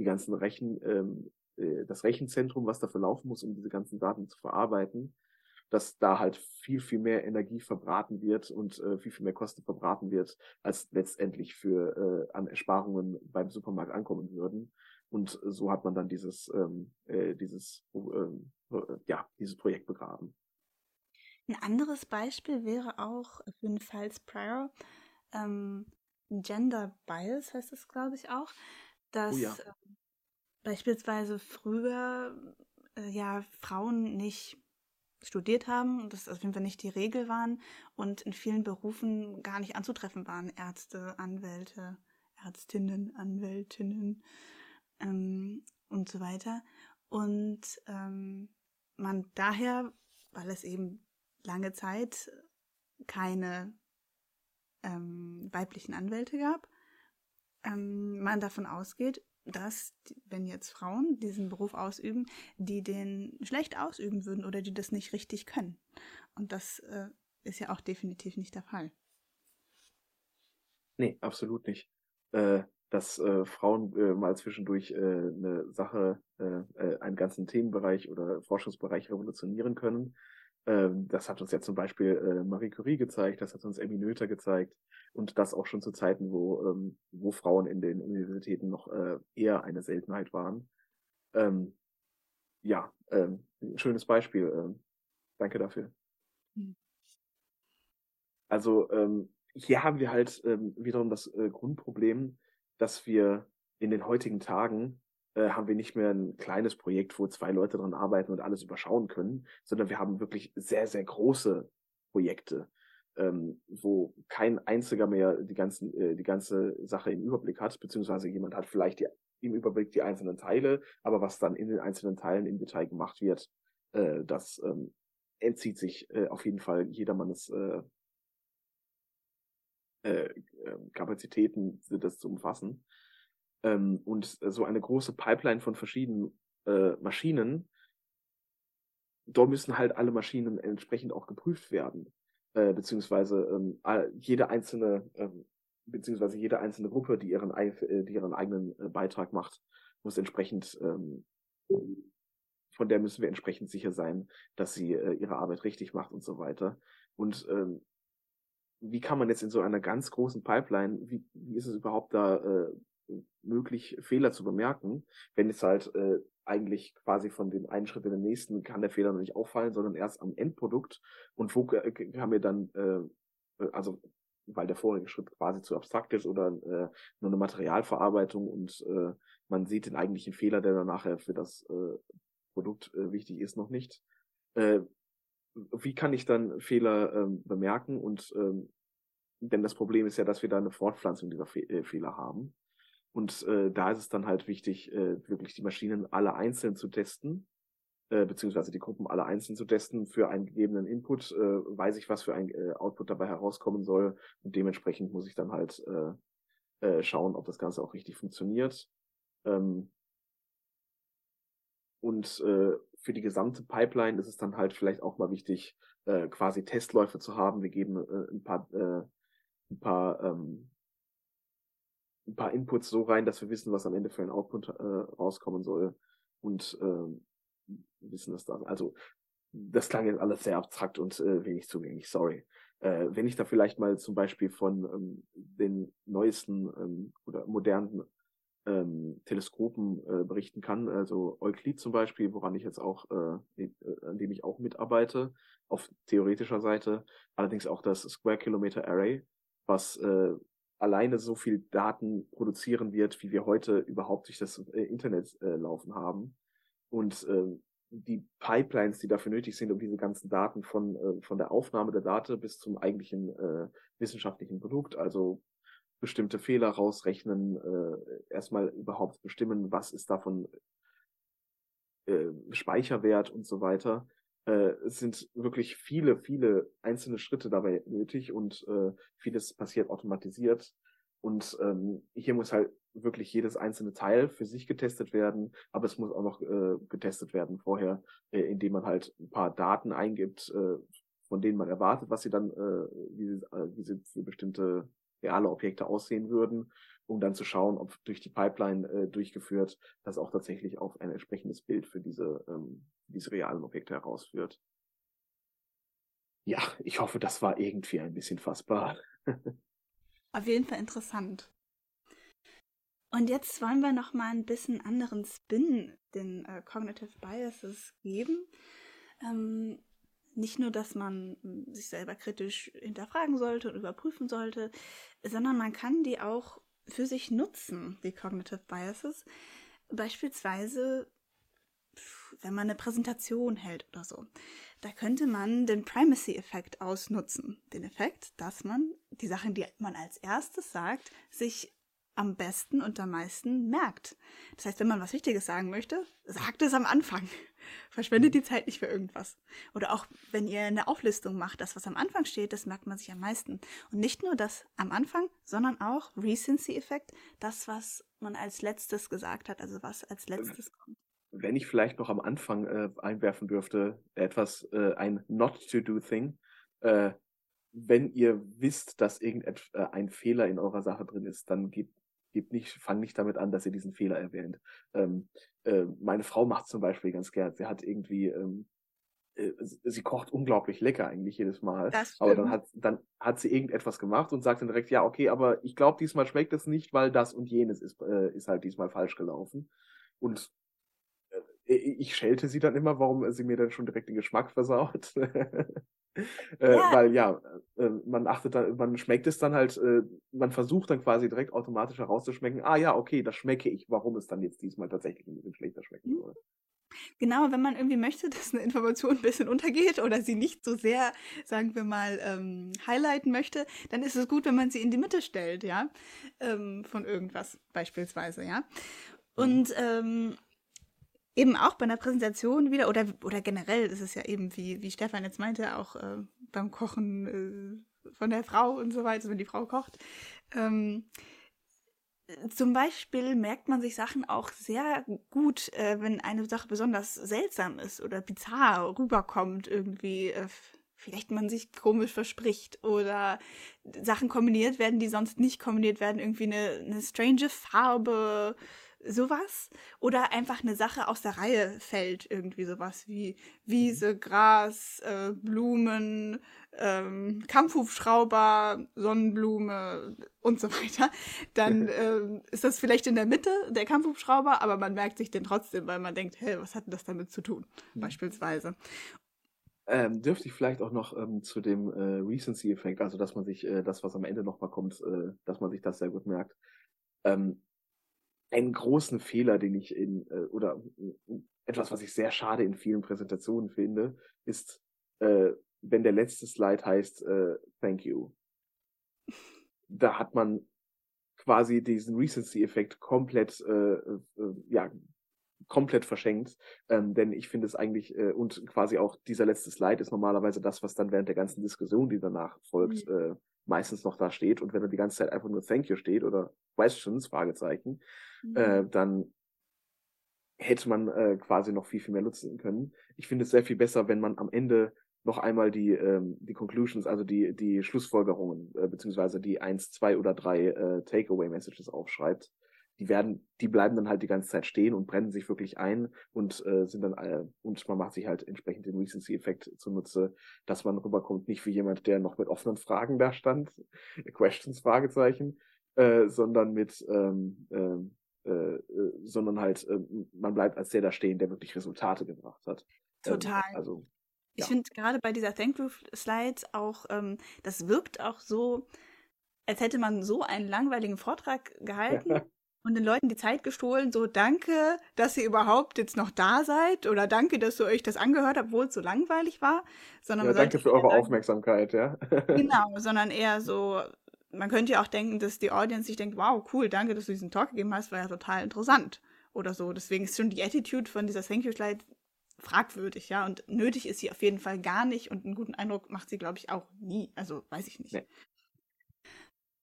die ganzen Rechen, ähm, äh, das Rechenzentrum, was dafür laufen muss, um diese ganzen Daten zu verarbeiten, dass da halt viel, viel mehr Energie verbraten wird und äh, viel, viel mehr Kosten verbraten wird, als letztendlich für äh, an Ersparungen beim Supermarkt ankommen würden. Und so hat man dann dieses, ähm, äh, dieses, ähm, äh, ja, dieses Projekt begraben. Ein anderes Beispiel wäre auch für einen False Prior ähm, Gender Bias heißt es, glaube ich, auch, dass oh ja. Beispielsweise früher äh, ja Frauen nicht studiert haben und das auf jeden Fall nicht die Regel waren und in vielen Berufen gar nicht anzutreffen waren. Ärzte, Anwälte, Ärztinnen, Anwältinnen ähm, und so weiter. Und ähm, man daher, weil es eben lange Zeit keine ähm, weiblichen Anwälte gab, ähm, man davon ausgeht, dass, wenn jetzt Frauen diesen Beruf ausüben, die den schlecht ausüben würden oder die das nicht richtig können. Und das äh, ist ja auch definitiv nicht der Fall. Nee, absolut nicht. Äh, dass äh, Frauen äh, mal zwischendurch äh, eine Sache, äh, äh, einen ganzen Themenbereich oder Forschungsbereich revolutionieren können, ähm, das hat uns ja zum Beispiel äh, Marie Curie gezeigt, das hat uns Emmy Noether gezeigt und das auch schon zu Zeiten, wo, ähm, wo Frauen in den Universitäten noch äh, eher eine Seltenheit waren. Ähm, ja, ähm, schönes Beispiel. Ähm, danke dafür. Mhm. Also ähm, hier haben wir halt ähm, wiederum das äh, Grundproblem, dass wir in den heutigen Tagen äh, haben wir nicht mehr ein kleines Projekt, wo zwei Leute dran arbeiten und alles überschauen können, sondern wir haben wirklich sehr, sehr große Projekte, ähm, wo kein einziger mehr die, ganzen, äh, die ganze Sache im Überblick hat, beziehungsweise jemand hat vielleicht die, im Überblick die einzelnen Teile, aber was dann in den einzelnen Teilen im Detail gemacht wird, äh, das ähm, entzieht sich äh, auf jeden Fall jedermannes äh, äh, Kapazitäten, das zu umfassen. Ähm, und so eine große Pipeline von verschiedenen äh, Maschinen, dort müssen halt alle Maschinen entsprechend auch geprüft werden. Äh, beziehungsweise ähm, jede einzelne, ähm, beziehungsweise jede einzelne Gruppe, die ihren, äh, die ihren eigenen äh, Beitrag macht, muss entsprechend, ähm, von der müssen wir entsprechend sicher sein, dass sie äh, ihre Arbeit richtig macht und so weiter. Und ähm, wie kann man jetzt in so einer ganz großen Pipeline, wie, wie ist es überhaupt da äh, möglich, Fehler zu bemerken, wenn es halt äh, eigentlich quasi von dem einen Schritt in den nächsten kann der Fehler noch nicht auffallen, sondern erst am Endprodukt. Und wo kann mir dann, äh, also weil der vorige Schritt quasi zu abstrakt ist oder äh, nur eine Materialverarbeitung und äh, man sieht den eigentlichen Fehler, der dann nachher für das äh, Produkt äh, wichtig ist, noch nicht. Äh, wie kann ich dann Fehler ähm, bemerken und ähm, denn das Problem ist ja, dass wir da eine Fortpflanzung dieser Fe äh, Fehler haben. Und äh, da ist es dann halt wichtig, äh, wirklich die Maschinen alle einzeln zu testen, äh, beziehungsweise die Gruppen alle einzeln zu testen. Für einen gegebenen Input äh, weiß ich, was für ein äh, Output dabei herauskommen soll. Und dementsprechend muss ich dann halt äh, äh, schauen, ob das Ganze auch richtig funktioniert. Ähm, und äh, für die gesamte Pipeline ist es dann halt vielleicht auch mal wichtig, äh, quasi Testläufe zu haben. Wir geben äh, ein paar, äh, ein paar ähm, ein paar Inputs so rein, dass wir wissen, was am Ende für ein Output äh, rauskommen soll und äh, wissen das dann. Also das klang jetzt alles sehr abstrakt und äh, wenig zugänglich, sorry. Äh, wenn ich da vielleicht mal zum Beispiel von ähm, den neuesten ähm, oder modernen ähm, Teleskopen äh, berichten kann, also Euklid zum Beispiel, woran ich jetzt auch, äh, äh, an dem ich auch mitarbeite, auf theoretischer Seite, allerdings auch das Square Kilometer Array, was äh, alleine so viel Daten produzieren wird, wie wir heute überhaupt durch das äh, Internet äh, laufen haben. Und äh, die Pipelines, die dafür nötig sind, um diese ganzen Daten von, äh, von der Aufnahme der Daten bis zum eigentlichen äh, wissenschaftlichen Produkt, also bestimmte Fehler rausrechnen, äh, erstmal überhaupt bestimmen, was ist davon äh, Speicherwert und so weiter, äh, es sind wirklich viele, viele einzelne Schritte dabei nötig und äh, vieles passiert automatisiert. Und ähm, hier muss halt wirklich jedes einzelne Teil für sich getestet werden, aber es muss auch noch äh, getestet werden vorher, äh, indem man halt ein paar Daten eingibt, äh, von denen man erwartet, was sie dann, äh, wie, sie, äh, wie sie für bestimmte reale Objekte aussehen würden, um dann zu schauen, ob durch die Pipeline äh, durchgeführt das auch tatsächlich auf ein entsprechendes Bild für diese ähm, diese realen Objekte herausführt. Ja, ich hoffe, das war irgendwie ein bisschen fassbar. Auf jeden Fall interessant. Und jetzt wollen wir noch mal ein bisschen anderen Spin den äh, Cognitive Biases geben. Ähm, nicht nur, dass man hm, sich selber kritisch hinterfragen sollte und überprüfen sollte, sondern man kann die auch für sich nutzen, die Cognitive Biases. Beispielsweise wenn man eine Präsentation hält oder so. Da könnte man den Primacy-Effekt ausnutzen. Den Effekt, dass man die Sachen, die man als erstes sagt, sich am besten und am meisten merkt. Das heißt, wenn man was Wichtiges sagen möchte, sagt es am Anfang. Verschwendet die Zeit nicht für irgendwas. Oder auch, wenn ihr eine Auflistung macht, das, was am Anfang steht, das merkt man sich am meisten. Und nicht nur das am Anfang, sondern auch Recency-Effekt, das, was man als letztes gesagt hat, also was als letztes kommt wenn ich vielleicht noch am Anfang äh, einwerfen dürfte, etwas, äh, ein Not-to-Do-Thing. Äh, wenn ihr wisst, dass irgendein äh, Fehler in eurer Sache drin ist, dann gebt, gebt nicht, fang nicht damit an, dass ihr diesen Fehler erwähnt. Ähm, äh, meine Frau macht zum Beispiel ganz gern. Sie hat irgendwie, ähm, äh, sie kocht unglaublich lecker eigentlich jedes Mal. Aber dann hat, dann hat sie irgendetwas gemacht und sagt dann direkt, ja, okay, aber ich glaube, diesmal schmeckt es nicht, weil das und jenes ist, äh, ist halt diesmal falsch gelaufen. Und ich schelte sie dann immer, warum sie mir dann schon direkt den Geschmack versaut. Äh, ja. Weil ja, äh, man achtet dann, man schmeckt es dann halt, äh, man versucht dann quasi direkt automatisch herauszuschmecken, ah ja, okay, das schmecke ich, warum es dann jetzt diesmal tatsächlich ein bisschen schlechter schmecken soll. Genau, wenn man irgendwie möchte, dass eine Information ein bisschen untergeht oder sie nicht so sehr, sagen wir mal, ähm, highlighten möchte, dann ist es gut, wenn man sie in die Mitte stellt, ja, ähm, von irgendwas beispielsweise, ja. Mhm. Und ähm, eben auch bei einer Präsentation wieder oder oder generell ist es ja eben wie wie Stefan jetzt meinte auch äh, beim Kochen äh, von der Frau und so weiter, wenn die Frau kocht. Ähm, zum Beispiel merkt man sich Sachen auch sehr gut, äh, wenn eine Sache besonders seltsam ist oder bizarr rüberkommt irgendwie. Äh, vielleicht man sich komisch verspricht oder Sachen kombiniert werden, die sonst nicht kombiniert werden, irgendwie eine, eine strange Farbe sowas oder einfach eine Sache aus der Reihe fällt, irgendwie sowas wie Wiese, Gras, äh, Blumen, ähm, Kampfhubschrauber, Sonnenblume und so weiter, dann ähm, ist das vielleicht in der Mitte der Kampfhubschrauber, aber man merkt sich den trotzdem, weil man denkt, hey, was hat denn das damit zu tun, mhm. beispielsweise. Ähm, dürfte ich vielleicht auch noch ähm, zu dem äh, Recency-Effekt, also dass man sich äh, das, was am Ende nochmal kommt, äh, dass man sich das sehr gut merkt. Ähm, einen großen Fehler, den ich in, äh, oder äh, etwas, was ich sehr schade in vielen Präsentationen finde, ist, äh, wenn der letzte Slide heißt äh, Thank you. Da hat man quasi diesen Recency-Effekt komplett, äh, äh, ja, komplett verschenkt. Ähm, denn ich finde es eigentlich, äh, und quasi auch dieser letzte Slide ist normalerweise das, was dann während der ganzen Diskussion, die danach folgt, mhm. äh, meistens noch da steht. Und wenn da die ganze Zeit einfach nur Thank you steht oder Questions, Fragezeichen, mhm. äh, dann hätte man äh, quasi noch viel, viel mehr nutzen können. Ich finde es sehr viel besser, wenn man am Ende noch einmal die, ähm, die Conclusions, also die, die Schlussfolgerungen, äh, beziehungsweise die eins, zwei oder drei äh, Takeaway-Messages aufschreibt. Die werden, die bleiben dann halt die ganze Zeit stehen und brennen sich wirklich ein und äh, sind dann, äh, und man macht sich halt entsprechend den Recency-Effekt zunutze, dass man rüberkommt, nicht wie jemand, der noch mit offenen Fragen da stand, Questions, Fragezeichen, äh, sondern mit, ähm, ähm äh, äh, sondern halt, äh, man bleibt als der da stehen, der wirklich Resultate gebracht hat. Ähm, Total. Ähm, also, ja. Ich finde gerade bei dieser Thank You Slides auch, ähm, das wirkt auch so, als hätte man so einen langweiligen Vortrag gehalten und den Leuten die Zeit gestohlen, so danke, dass ihr überhaupt jetzt noch da seid oder danke, dass ihr euch das angehört habt, obwohl es so langweilig war. Sondern ja, danke für eure sagen, Aufmerksamkeit, ja. genau, sondern eher so, man könnte ja auch denken, dass die Audience sich denkt, wow, cool, danke, dass du diesen Talk gegeben hast, war ja total interessant oder so. Deswegen ist schon die Attitude von dieser Thank You Slide fragwürdig, ja, und nötig ist sie auf jeden Fall gar nicht und einen guten Eindruck macht sie, glaube ich, auch nie. Also weiß ich nicht. Nee.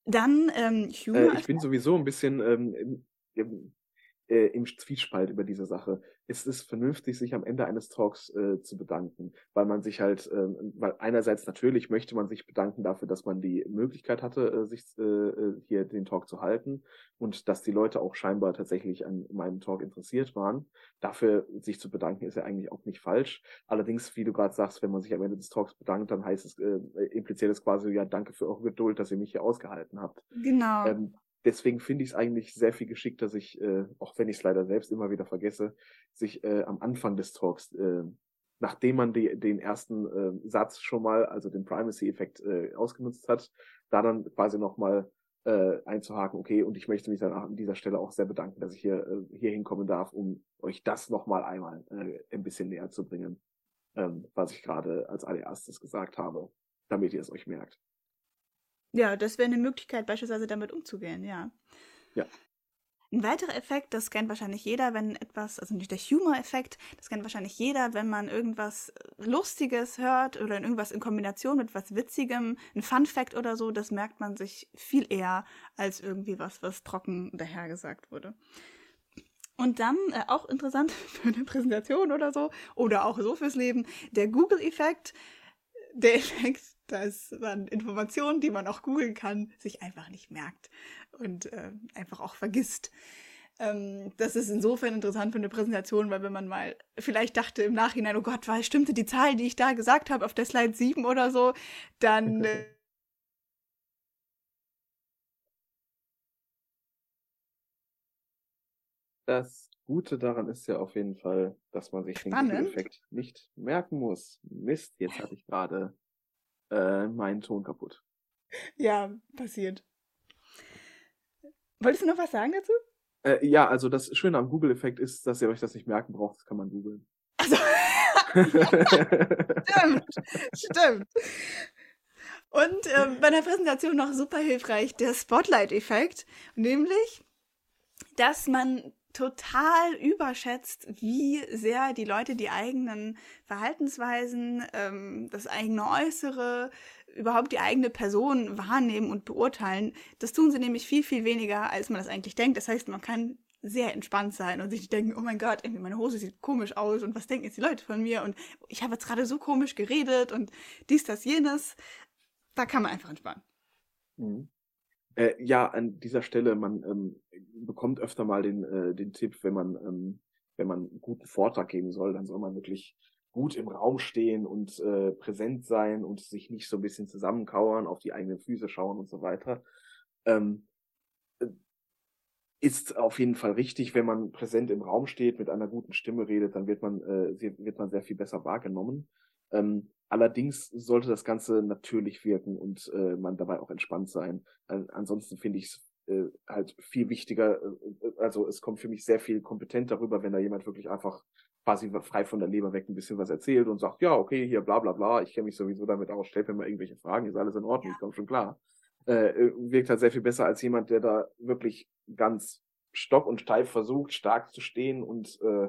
Dann ähm, Humor. Äh, ich bin sowieso ein bisschen ähm, im, äh, im Zwiespalt über diese Sache ist es vernünftig, sich am Ende eines Talks äh, zu bedanken, weil man sich halt, äh, weil einerseits natürlich möchte man sich bedanken dafür, dass man die Möglichkeit hatte, äh, sich äh, äh, hier den Talk zu halten und dass die Leute auch scheinbar tatsächlich an meinem Talk interessiert waren. Dafür sich zu bedanken ist ja eigentlich auch nicht falsch. Allerdings, wie du gerade sagst, wenn man sich am Ende des Talks bedankt, dann heißt es, äh, impliziert es quasi, ja, danke für eure Geduld, dass ihr mich hier ausgehalten habt. Genau. Ähm, deswegen finde ich es eigentlich sehr viel geschickter, sich, äh, auch wenn ich es leider selbst immer wieder vergesse, sich äh, am Anfang des Talks, äh, nachdem man die, den ersten äh, Satz schon mal, also den Primacy-Effekt äh, ausgenutzt hat, da dann quasi nochmal äh, einzuhaken, okay, und ich möchte mich dann an dieser Stelle auch sehr bedanken, dass ich hier, äh, hier hinkommen darf, um euch das nochmal einmal äh, ein bisschen näher zu bringen, ähm, was ich gerade als allererstes gesagt habe, damit ihr es euch merkt. Ja, das wäre eine Möglichkeit, beispielsweise damit umzugehen, ja. Ja. Ein weiterer Effekt, das kennt wahrscheinlich jeder, wenn etwas, also nicht der Humor-Effekt, das kennt wahrscheinlich jeder, wenn man irgendwas Lustiges hört oder irgendwas in Kombination mit was Witzigem, ein Fun-Fact oder so, das merkt man sich viel eher als irgendwie was, was trocken dahergesagt wurde. Und dann, äh, auch interessant für eine Präsentation oder so, oder auch so fürs Leben, der Google-Effekt, der Effekt, dass man Informationen, die man auch googeln kann, sich einfach nicht merkt und äh, einfach auch vergisst. Ähm, das ist insofern interessant für eine Präsentation, weil wenn man mal vielleicht dachte im Nachhinein, oh Gott, weil stimmte die Zahl, die ich da gesagt habe auf der Slide 7 oder so, dann äh, Das Gute daran ist ja auf jeden Fall, dass man sich Spannend. den Effekt nicht merken muss. Mist, jetzt hatte ich gerade Äh, mein Ton kaputt. Ja, passiert. Wolltest du noch was sagen dazu? Äh, ja, also das Schöne am Google-Effekt ist, dass ihr euch das nicht merken braucht, das kann man googeln. Also, stimmt, stimmt. Und ähm, bei der Präsentation noch super hilfreich der Spotlight-Effekt, nämlich, dass man total überschätzt, wie sehr die Leute die eigenen Verhaltensweisen, ähm, das eigene Äußere, überhaupt die eigene Person wahrnehmen und beurteilen. Das tun sie nämlich viel, viel weniger, als man das eigentlich denkt. Das heißt, man kann sehr entspannt sein und sich denken, oh mein Gott, irgendwie meine Hose sieht komisch aus und was denken jetzt die Leute von mir und ich habe jetzt gerade so komisch geredet und dies, das, jenes. Da kann man einfach entspannen. Mhm. Äh, ja, an dieser Stelle, man ähm, bekommt öfter mal den, äh, den Tipp, wenn man, ähm, wenn man einen guten Vortrag geben soll, dann soll man wirklich gut im Raum stehen und äh, präsent sein und sich nicht so ein bisschen zusammenkauern, auf die eigenen Füße schauen und so weiter. Ähm, äh, ist auf jeden Fall richtig, wenn man präsent im Raum steht, mit einer guten Stimme redet, dann wird man, äh, wird man sehr viel besser wahrgenommen. Ähm, allerdings sollte das Ganze natürlich wirken und äh, man dabei auch entspannt sein. Äh, ansonsten finde ich es äh, halt viel wichtiger, äh, also es kommt für mich sehr viel kompetent darüber, wenn da jemand wirklich einfach quasi frei von der Leber weg ein bisschen was erzählt und sagt, ja, okay, hier bla bla bla, ich kenne mich sowieso damit aus, stellt mir mal irgendwelche Fragen, ist alles in Ordnung, ich komme schon klar. Äh, äh, wirkt halt sehr viel besser als jemand, der da wirklich ganz stock und steif versucht, stark zu stehen und äh,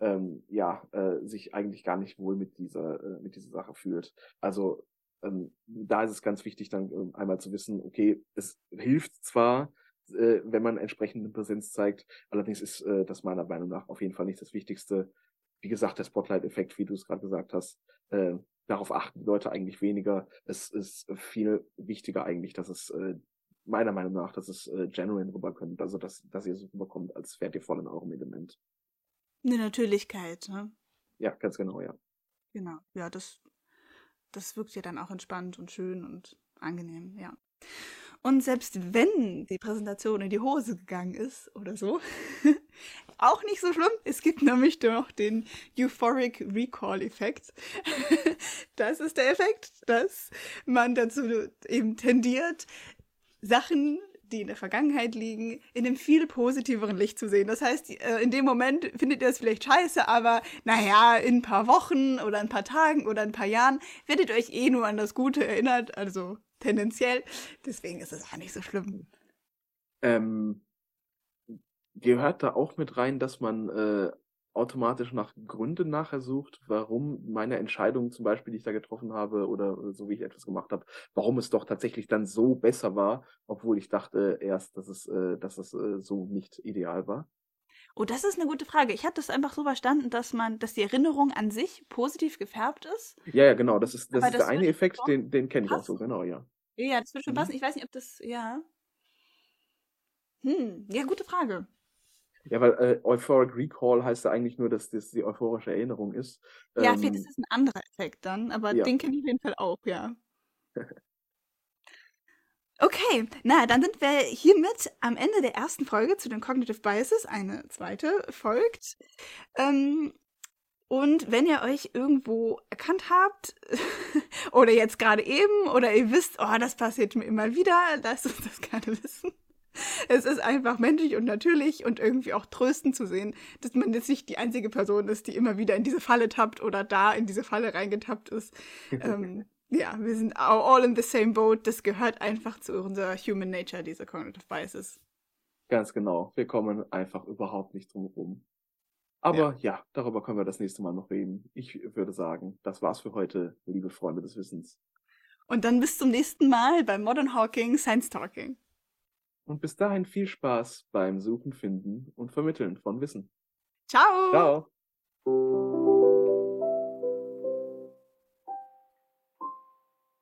ähm, ja, äh, sich eigentlich gar nicht wohl mit dieser, äh, mit dieser Sache fühlt. Also ähm, da ist es ganz wichtig, dann ähm, einmal zu wissen, okay, es hilft zwar, äh, wenn man entsprechende Präsenz zeigt, allerdings ist äh, das meiner Meinung nach auf jeden Fall nicht das Wichtigste. Wie gesagt, der Spotlight-Effekt, wie du es gerade gesagt hast, äh, darauf achten die Leute eigentlich weniger. Es ist viel wichtiger eigentlich, dass es äh, meiner Meinung nach, dass es äh, genuine rüberkommt, also dass, dass ihr so rüberkommt, als wärt ihr voll in eurem Element. Eine Natürlichkeit, ne? Ja, ganz genau, ja. Genau, ja, das, das wirkt ja dann auch entspannt und schön und angenehm, ja. Und selbst wenn die Präsentation in die Hose gegangen ist oder so, auch nicht so schlimm. Es gibt nämlich noch den Euphoric Recall Effekt. das ist der Effekt, dass man dazu eben tendiert, Sachen die in der Vergangenheit liegen, in einem viel positiveren Licht zu sehen. Das heißt, äh, in dem Moment findet ihr es vielleicht scheiße, aber naja, in ein paar Wochen oder ein paar Tagen oder ein paar Jahren werdet ihr euch eh nur an das Gute erinnert, also tendenziell. Deswegen ist es auch nicht so schlimm. Ähm, gehört da auch mit rein, dass man äh, automatisch nach Gründen nachher sucht, warum meine Entscheidung zum Beispiel, die ich da getroffen habe oder so wie ich etwas gemacht habe, warum es doch tatsächlich dann so besser war, obwohl ich dachte erst, dass es, äh, dass es äh, so nicht ideal war? Oh, das ist eine gute Frage. Ich hatte es einfach so verstanden, dass man, dass die Erinnerung an sich positiv gefärbt ist. Ja, ja, genau. Das ist, das ist das der eine Effekt, den, den kenne ich auch so, genau, ja. Ja, das würde schon mhm. passen. Ich weiß nicht, ob das, ja. Hm, ja, gute Frage. Ja, weil äh, Euphoric Recall heißt ja eigentlich nur, dass das die euphorische Erinnerung ist. Ja, ähm, das ist ein anderer Effekt dann, aber ja. den kenne ich auf jeden Fall auch, ja. Okay, na, dann sind wir hiermit am Ende der ersten Folge zu den Cognitive Biases. Eine zweite folgt. Ähm, und wenn ihr euch irgendwo erkannt habt, oder jetzt gerade eben, oder ihr wisst, oh, das passiert mir immer wieder, lasst uns das gerne wissen es ist einfach menschlich und natürlich und irgendwie auch tröstend zu sehen, dass man jetzt nicht die einzige Person ist, die immer wieder in diese Falle tappt oder da in diese Falle reingetappt ist. ähm, ja, wir sind all in the same boat. Das gehört einfach zu unserer Human Nature, diese Cognitive Biases. Ganz genau. Wir kommen einfach überhaupt nicht drum herum. Aber ja. ja, darüber können wir das nächste Mal noch reden. Ich würde sagen, das war's für heute, liebe Freunde des Wissens. Und dann bis zum nächsten Mal beim Modern Hawking Science Talking. Und bis dahin viel Spaß beim Suchen, Finden und Vermitteln von Wissen. Ciao. Ciao.